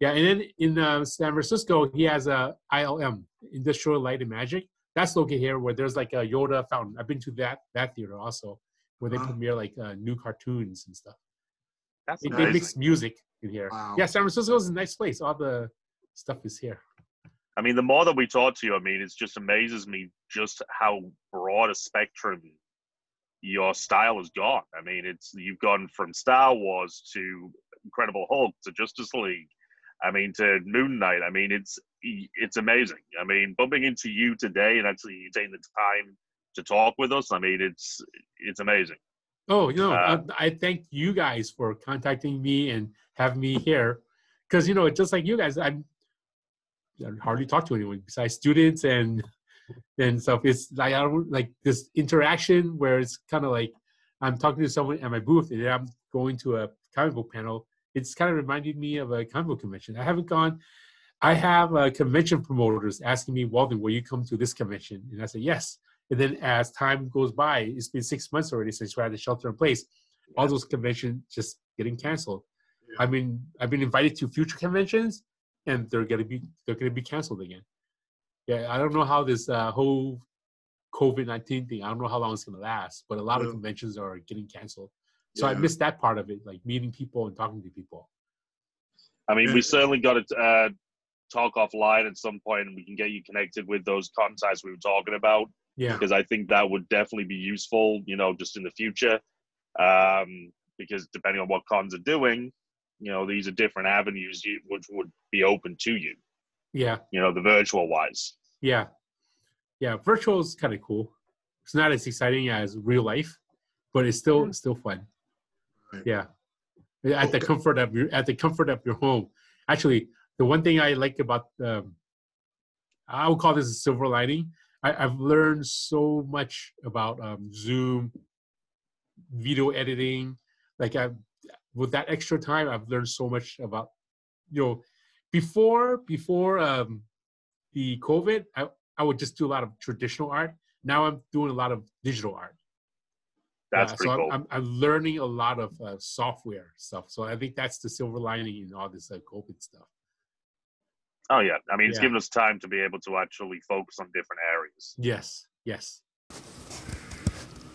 yeah. And then in uh, San Francisco, he has a ILM Industrial Light and Magic. That's located here, where there's like a Yoda fountain. I've been to that that theater also, where they Huh. premiere like uh, new cartoons and stuff. that's They, they mix music in here. Wow. Yeah, San Francisco is a nice place. All the stuff is here. I mean, the more that we talk to you, I mean, it just amazes me just how broad a spectrum your style has gone. I mean, it's you've gone from Star Wars to Incredible Hulk to Justice League. I mean, to Moon Knight. I mean, it's it's amazing. I mean, bumping into you today and actually you taking the time to talk with us. I mean, it's it's amazing. Oh, you know, Uh, I, I thank you guys for contacting me and having me here, because you know, just like you guys, I'm I hardly talk to anyone besides students and and stuff. It's like I don't like this interaction where it's kind of like I'm talking to someone at my booth and I'm going to a comic book panel. It's kind of reminded me of a comic book convention. I haven't gone. I have uh, convention promoters asking me, Walden, will you come to this convention? And I say yes. And then as time goes by, it's been six months already since we had the shelter in place. All those conventions just getting canceled. Yeah. I mean, I've been invited to future conventions, and they're gonna be they're gonna be canceled again. Yeah, I don't know how this uh, whole COVID nineteen thing. I don't know how long it's gonna last, but a lot of conventions are getting canceled. So I missed that part of it, like meeting people and talking to people. I mean, we certainly got to uh, talk offline at some point, and we can get you connected with those contacts we were talking about. Yeah, because I think that would definitely be useful, you know, just in the future. Um, because depending on what cons are doing, you know, these are different avenues you, which would be open to you, yeah, you know, the virtual wise. yeah, yeah. Virtual is kind of cool. It's not as exciting as real life, but it's still still fun. Right. Yeah, at the comfort of your at the comfort of your home. Actually, the one thing I like about um, I would call this a silver lining. I, have learned so much about um, Zoom, video editing. Like I, with that extra time, I've learned so much about, you know, before before um, the COVID, I, I would just do a lot of traditional art. Now I'm doing a lot of digital art. That's pretty so cool. I'm, I'm, I'm, learning a lot of uh, software stuff. So I think that's the silver lining in all this uh, COVID stuff. Oh yeah, I mean it's Yeah. given us time to be able to actually focus on different areas. Yes, yes.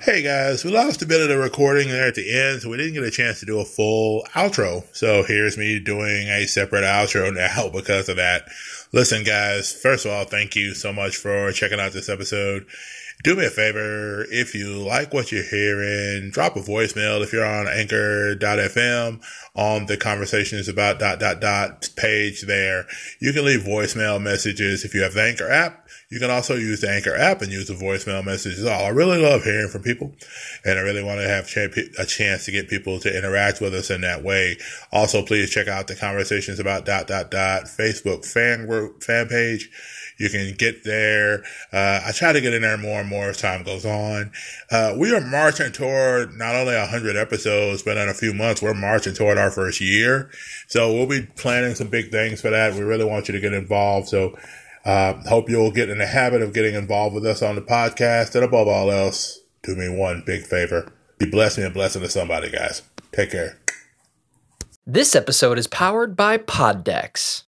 Hey guys, we lost a bit of the recording there at the end, so we didn't get a chance to do a full outro. So here's me doing a separate outro now because of that. Listen guys, first of all, thank you so much for checking out this episode. Do me a favor, if you like what you're hearing, drop a voicemail if you're on anchor.fm on the conversations about dot dot dot page there. You can leave voicemail messages if you have the Anchor app. You can also use the Anchor app and use the voicemail messages. I really love hearing from people and I really want to have a chance to get people to interact with us in that way. Also, please check out the conversations about dot dot dot Facebook fan group, fan page. You can get there. Uh, I try to get in there more and more as time goes on. Uh, we are marching toward not only 100 episodes, but in a few months, we're marching toward our first year. So we'll be planning some big things for that. We really want you to get involved. So, uh, hope you'll get in the habit of getting involved with us on the podcast. And above all else, do me one big favor. Be blessing and blessing to somebody, guys. Take care. This episode is powered by Poddex.